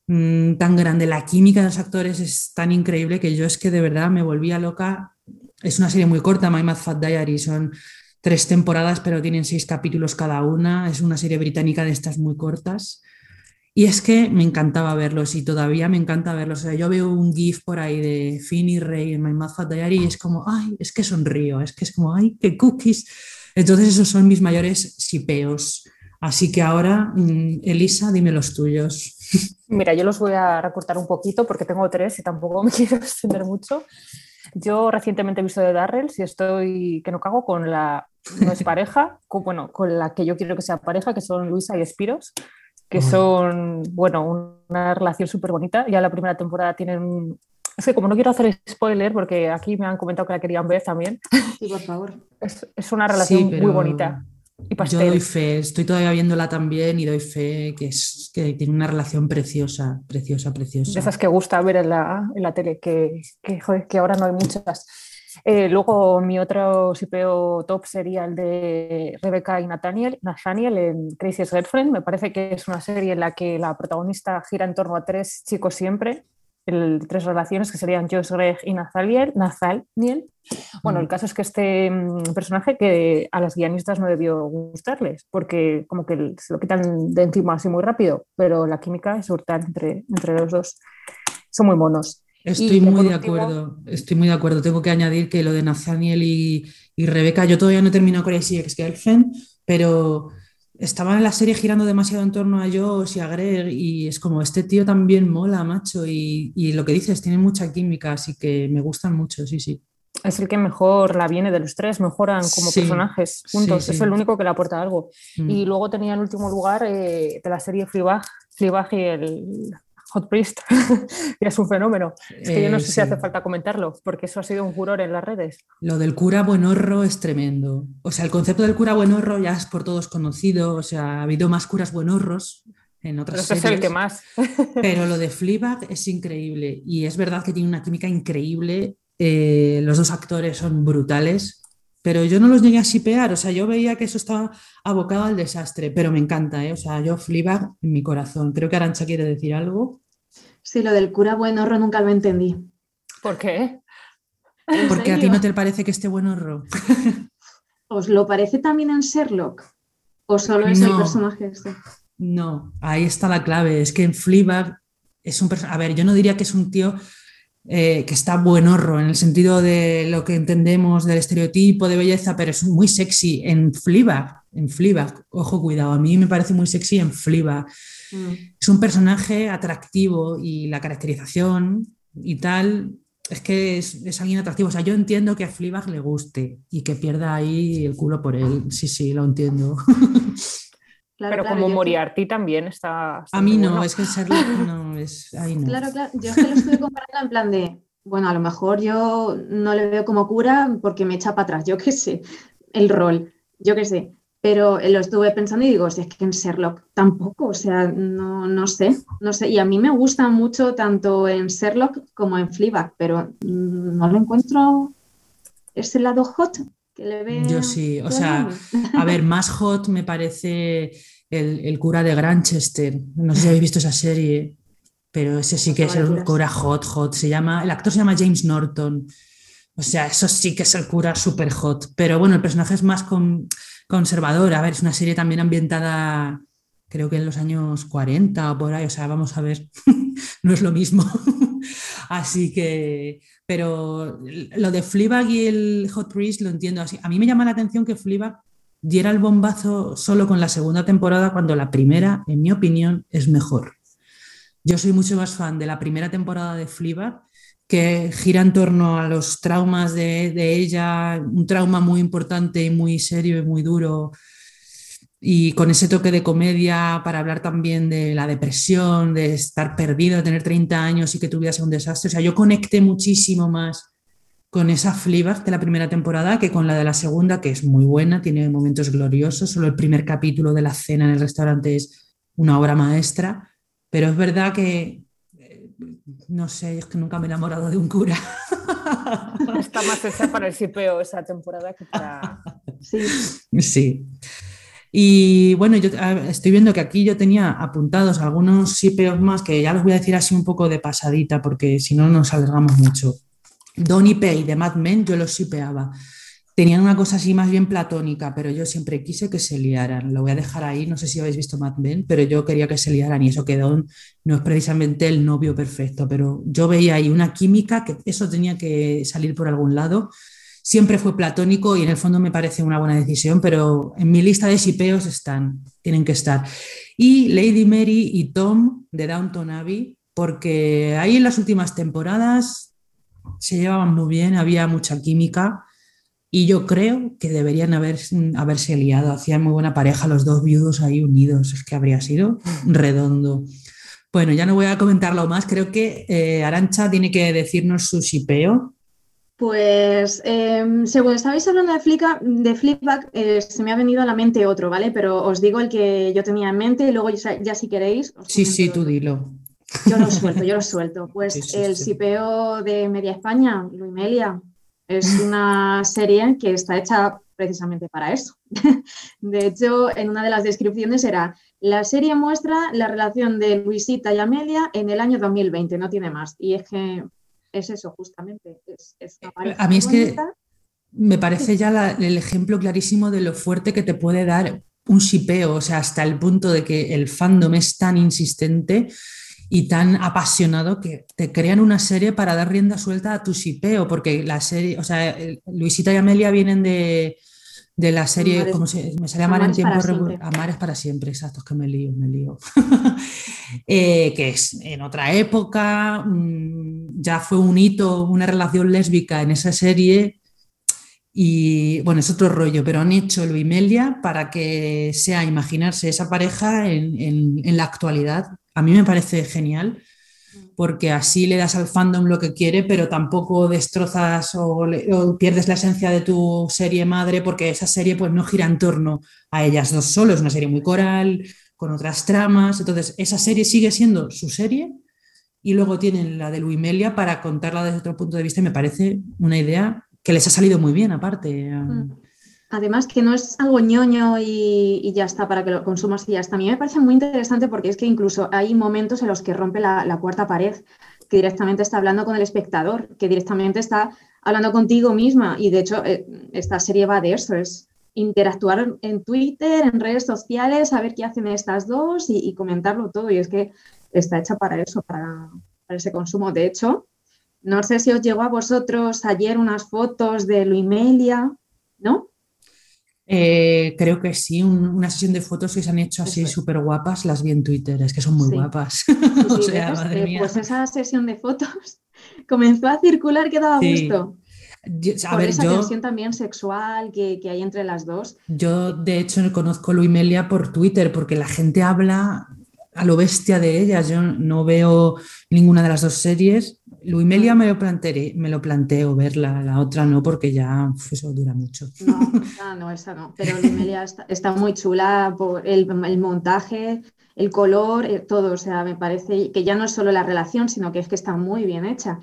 mmm, tan grande, la química de los actores es tan increíble que yo es que de verdad me volvía loca. Es una serie muy corta, My Mad Fat Diary, son tres temporadas, pero tienen seis capítulos cada una, es una serie británica de estas muy cortas. Y es que me encantaba verlos y todavía me encanta verlos. O sea, yo veo un GIF por ahí de Finn y Rey en My Mad Diary y es como, ay, es que sonrío, es que es como, ay, qué cookies. Entonces esos son mis mayores sipeos. Así que ahora, mm, Elisa, dime los tuyos. Mira, yo los voy a recortar un poquito porque tengo tres y tampoco me quiero extender mucho. Yo recientemente he visto de Darrell y estoy que no cago con la no es pareja, con, bueno, con la que yo quiero que sea pareja, que son Luisa y Espiros que son, bueno, una relación súper bonita. Ya la primera temporada tienen... Es que como no quiero hacer spoiler, porque aquí me han comentado que la querían ver también. Sí, por favor. Es, es una relación muy bonita. Y yo doy fe, estoy todavía viéndola también y doy fe que, es, que tiene una relación preciosa, preciosa, preciosa. De esas que gusta ver en la, en la tele, que, que, joder, que ahora no hay muchas. Eh, luego mi otro sipeo top sería el de Rebecca y Nathaniel, Nathaniel en Crazy's Girlfriend. Me parece que es una serie en la que la protagonista gira en torno a tres chicos siempre, el, tres relaciones que serían Josh Greg y Nathaniel. Nathaniel. Bueno, el caso es que este mm, personaje que a las guionistas no debió gustarles, porque como que se lo quitan de encima así muy rápido, pero la química es brutal entre, entre los dos. Son muy monos. Estoy muy de acuerdo, estoy muy de acuerdo. Tengo que añadir que lo de Nathaniel y, y Rebeca, yo todavía no he terminado Crazy Ex Girlfriend, pero estaban en la serie girando demasiado en torno a Josh y a Greg y es como, este tío también mola, macho, y, y lo que dices, tiene mucha química, así que me gustan mucho, sí, sí. Es el que mejor la viene de los tres, mejoran como personajes juntos, es el único que le aporta algo. Mm. Y luego tenía en último lugar eh, de la serie Fleabag, Fleabag y el Hot Priest, que es un fenómeno. Es que yo no sé si hace falta comentarlo, porque eso ha sido un furor en las redes. Lo del cura buenorro es tremendo. O sea, el concepto del cura buenorro ya es por todos conocido. O sea, ha habido más curas buenorros en otras pero series. es el que más. pero lo de Fleabag es increíble. Y es verdad que tiene una química increíble. Eh, los dos actores son brutales pero yo no los llegué a sipear, o sea, yo veía que eso estaba abocado al desastre, pero me encanta, ¿eh? o sea, yo Fleabag en mi corazón. Creo que Arancha quiere decir algo. Sí, lo del cura buenorro nunca lo entendí. ¿Por qué? Porque a ti no te parece que esté buenorro. ¿Os lo parece también en Sherlock? ¿O solo es el personaje este? No, ahí está la clave. Es que en Fleabag es un personaje. A ver, yo no diría que es un tío eh, que está buenorro en el sentido de lo que entendemos del estereotipo de belleza, pero es muy sexy en Fleabag, en Fleabag, ojo cuidado, a mí me parece muy sexy en Fleabag. Mm. Es un personaje atractivo y la caracterización y tal, es que es, alguien atractivo. O sea, yo entiendo que a Fleabag le guste y que pierda ahí el culo por él. Sí, sí, lo entiendo. pero como Moriarty también está... A mí no, es que Sherlock no es... Ahí no. Claro, claro, yo es que lo estoy comparando en plan de, bueno, a lo mejor yo no le veo como cura porque me echa para atrás, yo qué sé, el rol, yo qué sé. Pero lo estuve pensando y digo, si es que en Sherlock tampoco, o sea, no, no sé, no sé. Y a mí me gusta mucho tanto en Sherlock como en Fleabag, pero no lo encuentro ese lado hot yo sí, o sea, a ver, más hot me parece el, cura de Granchester. No sé si habéis visto esa serie, pero ese sí que es el cura hot, hot. Se llama, el actor se llama James Norton. O sea, eso sí que es el cura super hot. Pero bueno, el personaje es más conservador. A ver, es una serie también ambientada, creo que en los años 40 o por ahí. O sea, vamos a ver, no es lo mismo. Así que, Pero lo de Fleabag y el Hot Priest lo entiendo así. A mí me llama la atención que Fleabag diera el bombazo solo con la segunda temporada cuando la primera, en mi opinión, es mejor. Yo soy mucho más fan de la primera temporada de Fleabag que gira en torno a los traumas de, de, ella, un trauma muy importante y muy serio y muy duro, y con ese toque de comedia para hablar también de la depresión, de estar perdido, de tener 30 años y que tu vida sea un desastre. O sea, yo conecté muchísimo más con esa Fleabag de la primera temporada que con la de la segunda, que es muy buena, tiene momentos gloriosos. Solo el primer capítulo de la cena en el restaurante es una obra maestra, pero es verdad que no sé, es que nunca me he enamorado de un cura. Está más hecha para el sipeo esa temporada que para. Sí. Sí. Y bueno, yo estoy viendo que aquí yo tenía apuntados algunos sipeos más que ya los voy a decir así un poco de pasadita porque si no nos alargamos mucho. Donny Pay de Mad Men, yo los sipeaba tenían una cosa así más bien platónica, pero yo siempre quise que se liaran. Lo voy a dejar ahí, no sé si habéis visto Mad Men, pero yo quería que se liaran y eso quedó, no es precisamente el novio perfecto, pero yo veía ahí una química que eso tenía que salir por algún lado. Siempre fue platónico y en el fondo me parece una buena decisión, pero en mi lista de sipeos están, tienen que estar. Y Lady Mary y Tom de Downton Abbey, porque ahí en las últimas temporadas se llevaban muy bien, había mucha química y yo creo que deberían haber, haberse liado. Hacían muy buena pareja los dos viudos ahí unidos. Es que habría sido redondo. Bueno, ya no voy a comentarlo más. Creo que eh, Arancha tiene que decirnos su shipeo. Pues em, según estabais hablando de, de Flipback, eh, se me ha venido a la mente otro, ¿vale? Pero os digo el que yo tenía en mente y luego ya, si queréis. sí, sí, tú dilo. Yo lo suelto, yo lo suelto. Pues el shipeo de Media España, Luimelia, es una serie que está hecha precisamente para eso. De hecho, en una de las descripciones era, la serie muestra la relación de Luisita y Amelia en el año 2020, no tiene más. Y es que es eso, justamente. A mí es que me parece ya el ejemplo clarísimo de lo fuerte que te puede dar un shipeo, o sea, hasta el punto de que el fandom es tan insistente y tan apasionado que te crean una serie para dar rienda suelta a tu sipeo, porque la serie, o sea, Luisita y Amelia vienen de, la serie, ¿cómo se me sale Amar en tiempo Amar es para siempre, exacto, es que me lío, me lío. Eh, que es en otra época, mm, ya fue un hito, una relación lésbica en esa serie. Y bueno, es otro rollo, pero han hecho Luimelia para que sea imaginarse esa pareja en, en la actualidad a mí me parece genial porque así le das al fandom lo que quiere, pero tampoco destrozas o, pierdes la esencia de tu serie madre porque esa serie pues no gira en torno a ellas dos solo, es una serie muy coral, con otras tramas, entonces esa serie sigue siendo su serie y luego tienen la de Luimelia para contarla desde otro punto de vista y me parece una idea que les ha salido muy bien aparte. Mm. Además, que no es algo ñoño y, ya está para que lo consumas y ya está. A mí me parece muy interesante porque es que incluso hay momentos en los que rompe la, cuarta pared, que directamente está hablando con el espectador, que directamente está hablando contigo misma. Y de hecho, eh, esta serie va de eso, es interactuar en Twitter, en redes sociales, saber qué hacen estas dos y, comentarlo todo. Y es que está hecha para eso, para, para ese consumo. De hecho, no sé si os llegó a vosotros ayer unas fotos de Luimelia, ¿no? Eh, creo que sí, una sesión de fotos que se han hecho así súper guapas, las vi en Twitter, es que son muy guapas. Eh, pues esa sesión de fotos comenzó a circular que daba gusto. a ver, esa tensión también sexual que, hay entre las dos. Yo, de hecho, conozco a Luimelia por Twitter porque la gente habla a lo bestia de ellas. Yo no veo ninguna de las dos series, Luimelia me lo, planteé, me lo planteo verla, la otra no, porque ya eso dura mucho. No, no, esa no. Pero Luimelia está, muy chula por el, el montaje, el color, eh, todo. O sea, me parece que ya no es solo la relación, sino que es que está muy bien hecha.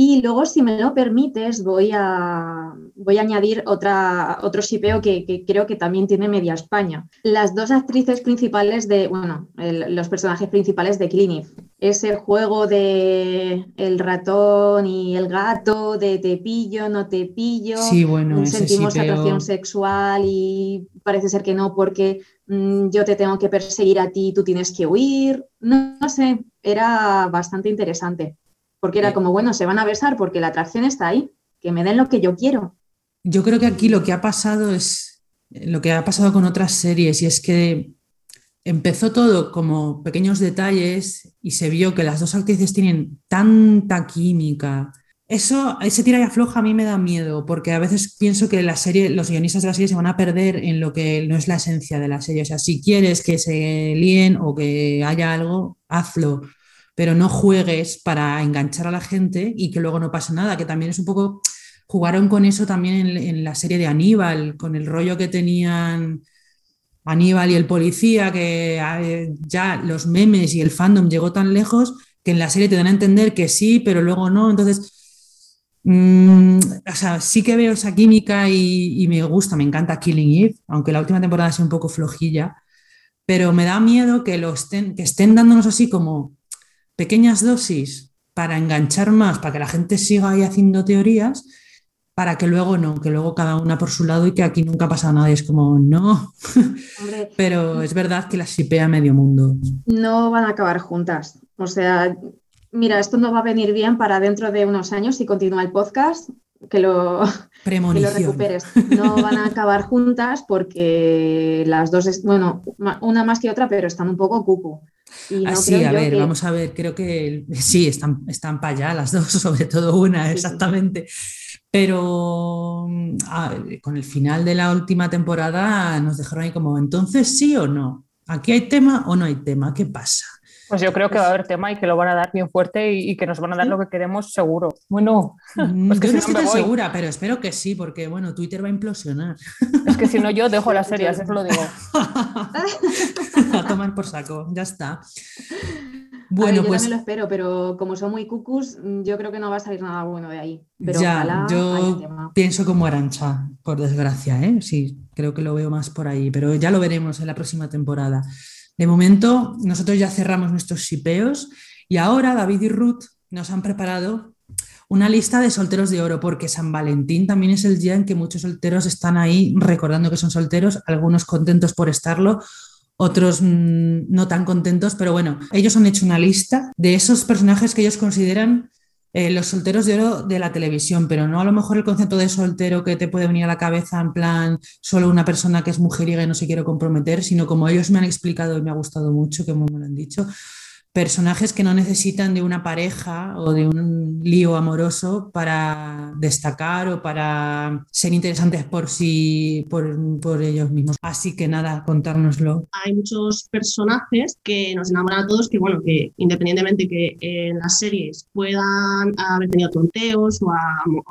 Y luego, si me lo permites, voy a, voy a añadir otra, otro shipeo que, creo que también tiene media España. Las dos actrices principales de, bueno, los personajes principales de Clinic. Ese juego de el ratón y el gato, de te pillo, no te pillo. Sí, bueno, sentimos atracción sexual y parece ser que no porque Mm, yo te tengo que perseguir a ti, tú tienes que huir. No, sé, era bastante interesante. Porque era como, bueno, se van a besar porque la atracción está ahí, que me den lo que yo quiero. Yo creo que aquí lo que ha pasado es lo que ha pasado con otras series y es que empezó todo como pequeños detalles y se vio que las dos actrices tienen tanta química. Eso, ese tira y afloja a mí me da miedo, porque a veces pienso que la serie, los guionistas de la serie se van a perder en lo que no es la esencia de la serie. O sea, si quieres que se líen o que haya algo, hazlo, pero no juegues para enganchar a la gente y que luego no pase nada, que también es un poco jugaron con eso también en, la serie de Aníbal, con el rollo que tenían Aníbal y el policía, que ya los memes y el fandom llegó tan lejos que en la serie te dan a entender que sí, pero luego no. Entonces, mm, o sea, sí que veo esa química y, me gusta, me encanta Killing Eve, aunque la última temporada sea un poco flojilla, pero me da miedo que, lo estén, que estén dándonos así como pequeñas dosis para enganchar más, para que la gente siga ahí haciendo teorías para que luego no, que luego cada una por su lado y que aquí nunca ha pasado nada. Y es como, no. Pero es verdad que las sipea medio mundo. No van a acabar juntas. O sea, mira, esto no va a venir bien para dentro de unos años si continúa el podcast. Que lo, que lo recuperes. No van a acabar juntas porque las dos, es, bueno, una más que otra, pero están un poco Así, a ver, vamos a ver, creo que sí, están, están para allá las dos, sobre todo una, exactamente. Pero mm, con el final de la última temporada nos dejaron ahí como, entonces sí o no, aquí hay tema o no hay tema, ¿qué pasa? Pues yo creo que va a haber tema y que lo van a dar bien fuerte y, que nos van a dar lo que queremos seguro. Bueno, pues que no estoy segura, pero espero que sí, porque bueno, Twitter va a implosionar. Es que si no, yo dejo las series, eso lo digo. a tomar por saco, ya está. Bueno, yo pues. También lo espero, pero como son muy cucus, yo creo que no va a salir nada bueno de ahí. Pero ya, yo pienso como Arancha, por desgracia, ¿eh? Sí, creo que lo veo más por ahí, pero ya lo veremos en la próxima temporada. De momento, nosotros ya cerramos nuestros shipeos y ahora David y Ruth nos han preparado una lista de solteros de oro, porque San Valentín también es el día en que muchos solteros están ahí recordando que son solteros, algunos contentos por estarlo, otros mm, no tan contentos, pero bueno, ellos han hecho una lista de esos personajes que ellos consideran eh, los solteros de oro de la televisión, pero no a lo mejor el concepto de soltero que te puede venir a la cabeza en plan solo una persona que es mujeriega y no se quiere comprometer, sino como ellos me han explicado y me ha gustado mucho, como me lo han dicho, personajes que no necesitan de una pareja o de un lío amoroso para destacar o para ser interesantes por sí, por, ellos mismos. Así que nada, contárnoslo. Hay muchos personajes que nos enamoran a todos, que bueno, que independientemente que en las series puedan haber tenido tonteos o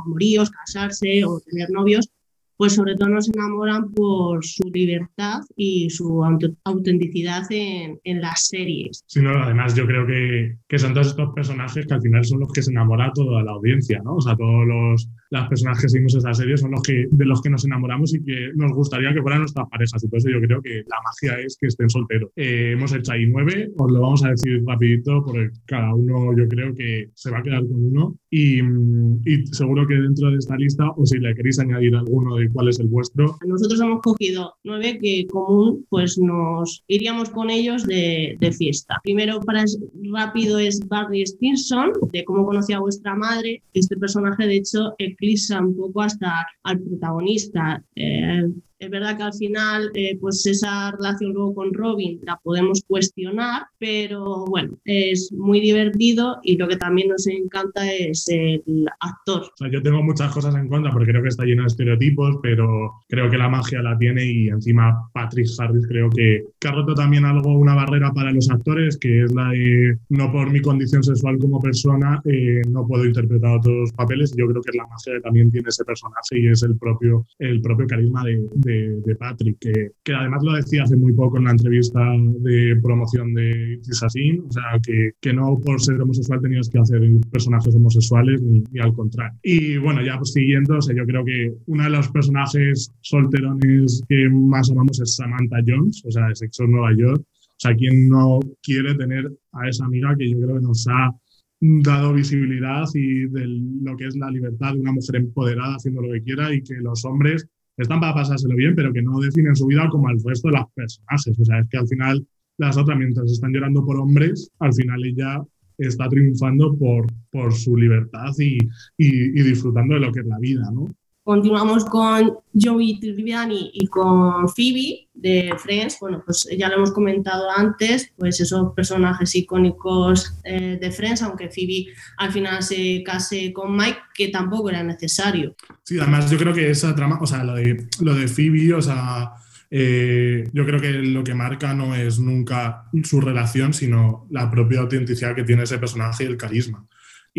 amoríos, casarse o tener novios, pues sobre todo nos enamoran por su libertad y su autenticidad en, las series. Sí, no, además yo creo que, que, son todos estos personajes que al final son los que se enamora toda la audiencia, ¿no? O sea, todos los, las personas que seguimos esa serie son los que, de los que nos enamoramos y que nos gustaría que fueran nuestras parejas. Eso yo creo que la magia es que estén solteros. Eh, hemos hecho ahí nueve, os lo vamos a decir rapidito porque cada uno yo creo que se va a quedar con uno y, y seguro que dentro de esta lista o si le queréis añadir alguno de cuál es el vuestro. Nosotros hemos cogido nueve que común pues nos iríamos con ellos de, de fiesta. Primero para rápido es Barry Stinson, de cómo conocía a vuestra madre. Este personaje de hecho eclipsa un poco hasta al protagonista. Eh, es verdad que al final, eh, pues esa relación luego con Robin la podemos cuestionar, pero bueno, es muy divertido y lo que también nos encanta es el actor. yo tengo muchas cosas en contra porque creo que está lleno de estereotipos, pero creo que la magia la tiene y encima Patrick Harris creo que, ha roto también algo, una barrera para los actores, que es la de no por mi condición sexual como persona, eh, no puedo interpretar otros papeles. Yo creo que es la magia que también tiene ese personaje y es el propio, el propio carisma de de, Patrick, que, que, además lo decía hace muy poco en una entrevista de promoción de Assassin, o sea, que, que, no por ser homosexual tenías que hacer personajes homosexuales ni, al contrario. Y bueno, ya pues, siguiendo, o sea, yo creo que uno de los personajes solterones que más amamos es Samantha Jones, o sea, de Sexo Nueva York. O sea, quien no quiere tener a esa amiga que yo creo que nos ha dado visibilidad y de lo que es la libertad de una mujer empoderada haciendo lo que quiera y que los hombres están para pasárselo bien, pero que no definen su vida como el resto de las personajes. O sea, es que al final las otras, mientras están llorando por hombres, al final ella está triunfando por, por su libertad y, y, y disfrutando de lo que es la vida, ¿no? Continuamos con Joey Tribbiani y con Phoebe de Friends. Bueno, pues ya lo hemos comentado antes, pues esos personajes icónicos eh, de Friends, aunque Phoebe al final se case con Mike, que tampoco era necesario. Sí, además yo creo que esa trama, o sea, lo de, lo de Phoebe, o sea, eh, yo creo que lo que marca no es nunca su relación, sino la propia autenticidad que tiene ese personaje y el carisma.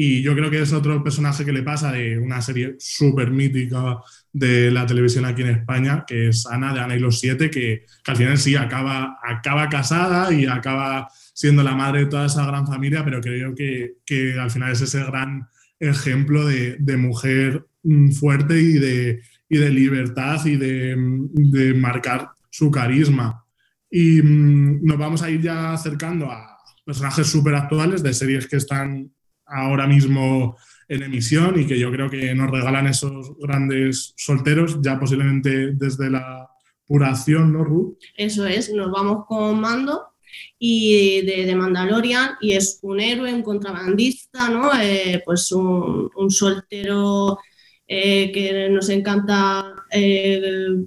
Y yo creo que es otro personaje que le pasa de una serie súper mítica de la televisión aquí en España, que es Ana de Ana y los Siete, que, que, al final sí acaba, acaba casada y acaba siendo la madre de toda esa gran familia, pero creo que, que al final es ese gran ejemplo de, de mujer mm, fuerte y de, y de libertad y de, de marcar su carisma. Y mmm, nos vamos a ir ya acercando a personajes súper actuales de series que están ahora mismo en emisión y que yo creo que nos regalan esos grandes solteros, ya posiblemente desde la puración, ¿no, Ruth? Eso es, nos vamos con Mando y de, Mandalorian y es un héroe, un contrabandista, ¿no? Eh, pues un, soltero eh, que nos encanta eh,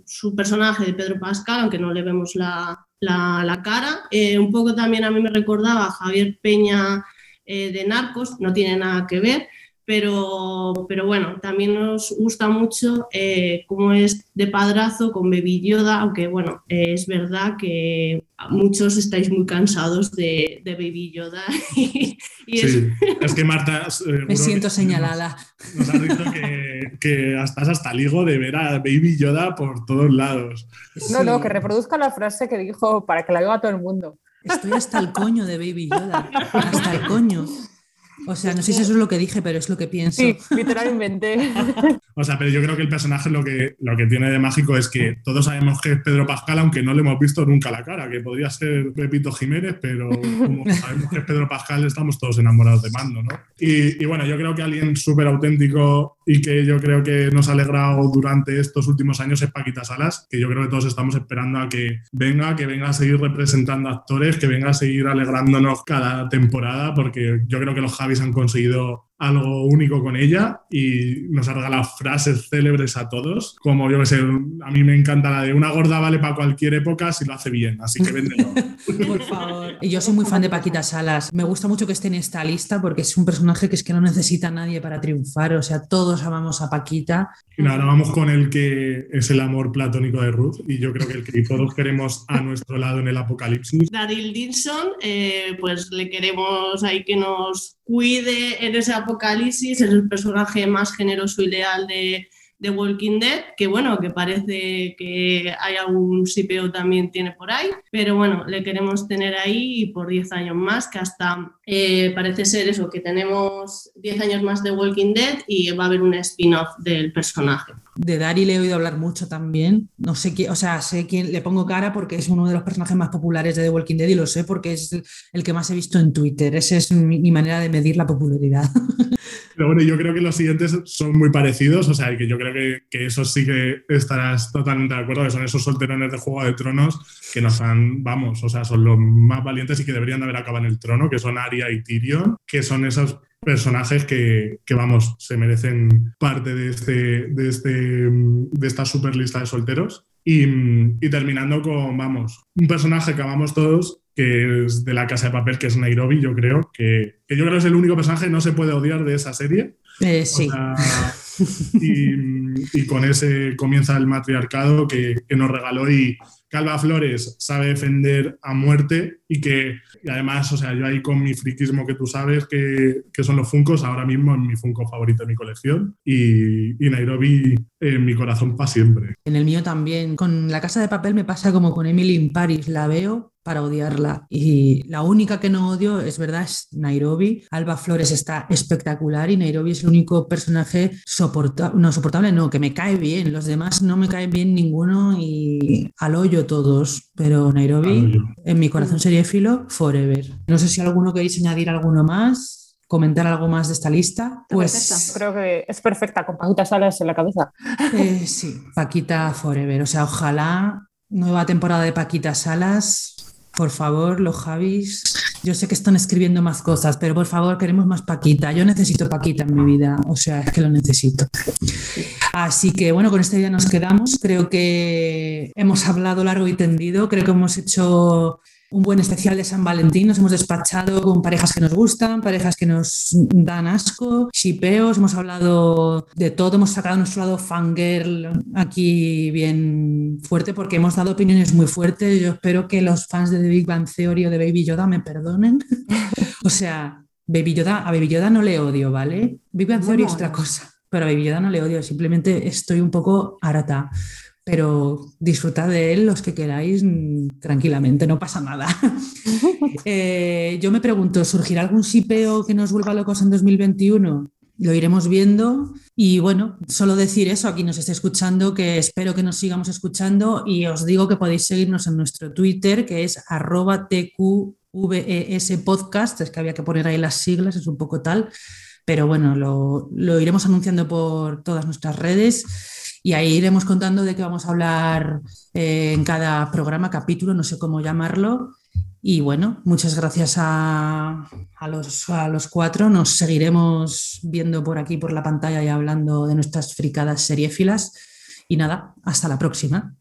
su personaje de Pedro Pascal, aunque no le vemos la, la, la cara. Un poco también a mí me recordaba a Javier Peña eh, de Narcos, no tiene nada que ver, pero, pero bueno, también nos gusta mucho eh, cómo es de padrazo con Baby Yoda, aunque bueno, eh, es verdad que muchos estáis muy cansados de, de Baby Yoda. Y, y sí, es... es... que Marta... Me siento señalada. Nos, nos ha dicho que, que estás hasta el higo de ver a Baby Yoda por todos lados. No, sí. no, que reproduzca la frase que dijo para que la oiga todo el mundo. Estoy hasta el coño de Baby Yoda. Hasta el coño. O sea, no sé si eso es lo que dije, pero es lo que pienso. Sí, literalmente. o sea, pero yo creo que el personaje lo que, lo que tiene de mágico es que todos sabemos que es Pedro Pascal, aunque no le hemos visto nunca la cara, que podría ser Pepito Jiménez, pero como sabemos que es Pedro Pascal, estamos todos enamorados de Mando, ¿no? Y, y bueno, yo creo que alguien súper auténtico y que yo creo que nos ha alegrado durante estos últimos años es Paquita Salas, que yo creo que todos estamos esperando a que venga, que venga a seguir representando actores, que venga a seguir alegrándonos cada temporada, porque yo creo que los Javis han conseguido algo único con ella y nos ha regalado frases célebres a todos, como yo que sé, a mí me encanta la de una gorda vale para cualquier época si lo hace bien, así que véndelo. Por favor. Y yo soy muy fan de Paquita Salas. Me gusta mucho que esté en esta lista porque es un personaje que es que no necesita a nadie para triunfar, o sea, todos amamos a Paquita. Y ahora vamos con el que es el amor platónico de Ruth y yo creo que el que todos queremos a nuestro lado en el apocalipsis. Daryl Dixon, eh, pues le queremos ahí que nos cuide en ese apocalipsis, es el personaje más generoso y leal de, Walking Dead, que bueno, que parece que hay algún sipeo también tiene por ahí, pero bueno, le queremos tener ahí por 10 años más, que hasta eh, parece ser eso, que tenemos 10 años más de Walking Dead y va a haber un spin-off del personaje. De Dari le he oído hablar mucho también. No sé quién, o sea, sé quién le pongo cara porque es uno de los personajes más populares de The Walking Dead y lo sé porque es el que más he visto en Twitter. Esa es mi, manera de medir la popularidad. Pero bueno, yo creo que los siguientes son muy parecidos, o sea, que yo creo que, que eso sí que estarás totalmente de acuerdo, que son esos solterones de Juego de Tronos que nos han, vamos, o sea, son los más valientes y que deberían de haber acabado en el trono, que son Arya y Tyrion, que son esos personajes que, que, vamos, se merecen parte de, este, de, este, de esta super lista de solteros. Y, y, terminando con, vamos, un personaje que amamos todos, que es de la Casa de Papel, que es Nairobi, yo creo, que, que yo creo que es el único personaje que no se puede odiar de esa serie. Eh, sí. O sea, y, y, con ese comienza el matriarcado que, que nos regaló y Calva Flores sabe defender a muerte y que y además, o sea, yo ahí con mi friquismo que tú sabes que, que son los Funcos, ahora mismo es mi Funko favorito de mi colección y, y Nairobi en mi corazón para siempre. En el mío también. Con La Casa de Papel me pasa como con Emily in Paris, la veo para odiarla. Y la única que no odio, es verdad, es Nairobi. Alba Flores está espectacular y Nairobi es el único personaje soportable, no soportable, no, que me cae bien. Los demás no me caen bien ninguno y al hoyo todos. Pero Nairobi, en mi corazón sería filo forever. No sé si alguno queréis añadir alguno más comentar algo más de esta lista, pues perfecta. creo que es perfecta con Paquita Salas en la cabeza. Eh, sí, Paquita Forever. O sea, ojalá nueva temporada de Paquita Salas. Por favor, los Javis, Yo sé que están escribiendo más cosas, pero por favor, queremos más Paquita. Yo necesito Paquita en mi vida, o sea, es que lo necesito. Así que bueno, con esta idea nos quedamos. Creo que hemos hablado largo y tendido, creo que hemos hecho un buen especial de San Valentín. Nos hemos despachado con parejas que nos gustan, parejas que nos dan asco, shipeos, hemos hablado de todo, hemos sacado nuestro lado fangirl aquí bien fuerte porque hemos dado opiniones muy fuertes. Yo espero que los fans de The Big Bang Theory o de Baby Yoda me perdonen. o sea, Baby Yoda, a Baby Yoda no le odio, ¿vale? Big Bang Theory es otra cosa, pero a Baby Yoda no le odio, simplemente estoy un poco harata pero disfrutad de él los que queráis mm, tranquilamente, no pasa nada. Eh, yo me pregunto, ¿surgirá algún sipeo que nos vuelva locos en 2021? Lo iremos viendo y bueno, solo decir eso a quien nos esté escuchando, que espero que nos sigamos escuchando y os digo que podéis seguirnos en nuestro Twitter, que es arroba TQVES podcast, es que había que poner ahí las siglas, es un poco tal, pero bueno, lo, lo iremos anunciando por todas nuestras redes y ahí iremos contando de qué vamos a hablar eh, en cada programa, capítulo, no sé cómo llamarlo. Y bueno, muchas gracias a, los, a los cuatro. Nos seguiremos viendo por aquí, por la pantalla y hablando de nuestras fricadas seriéfilas. Y nada, hasta la próxima.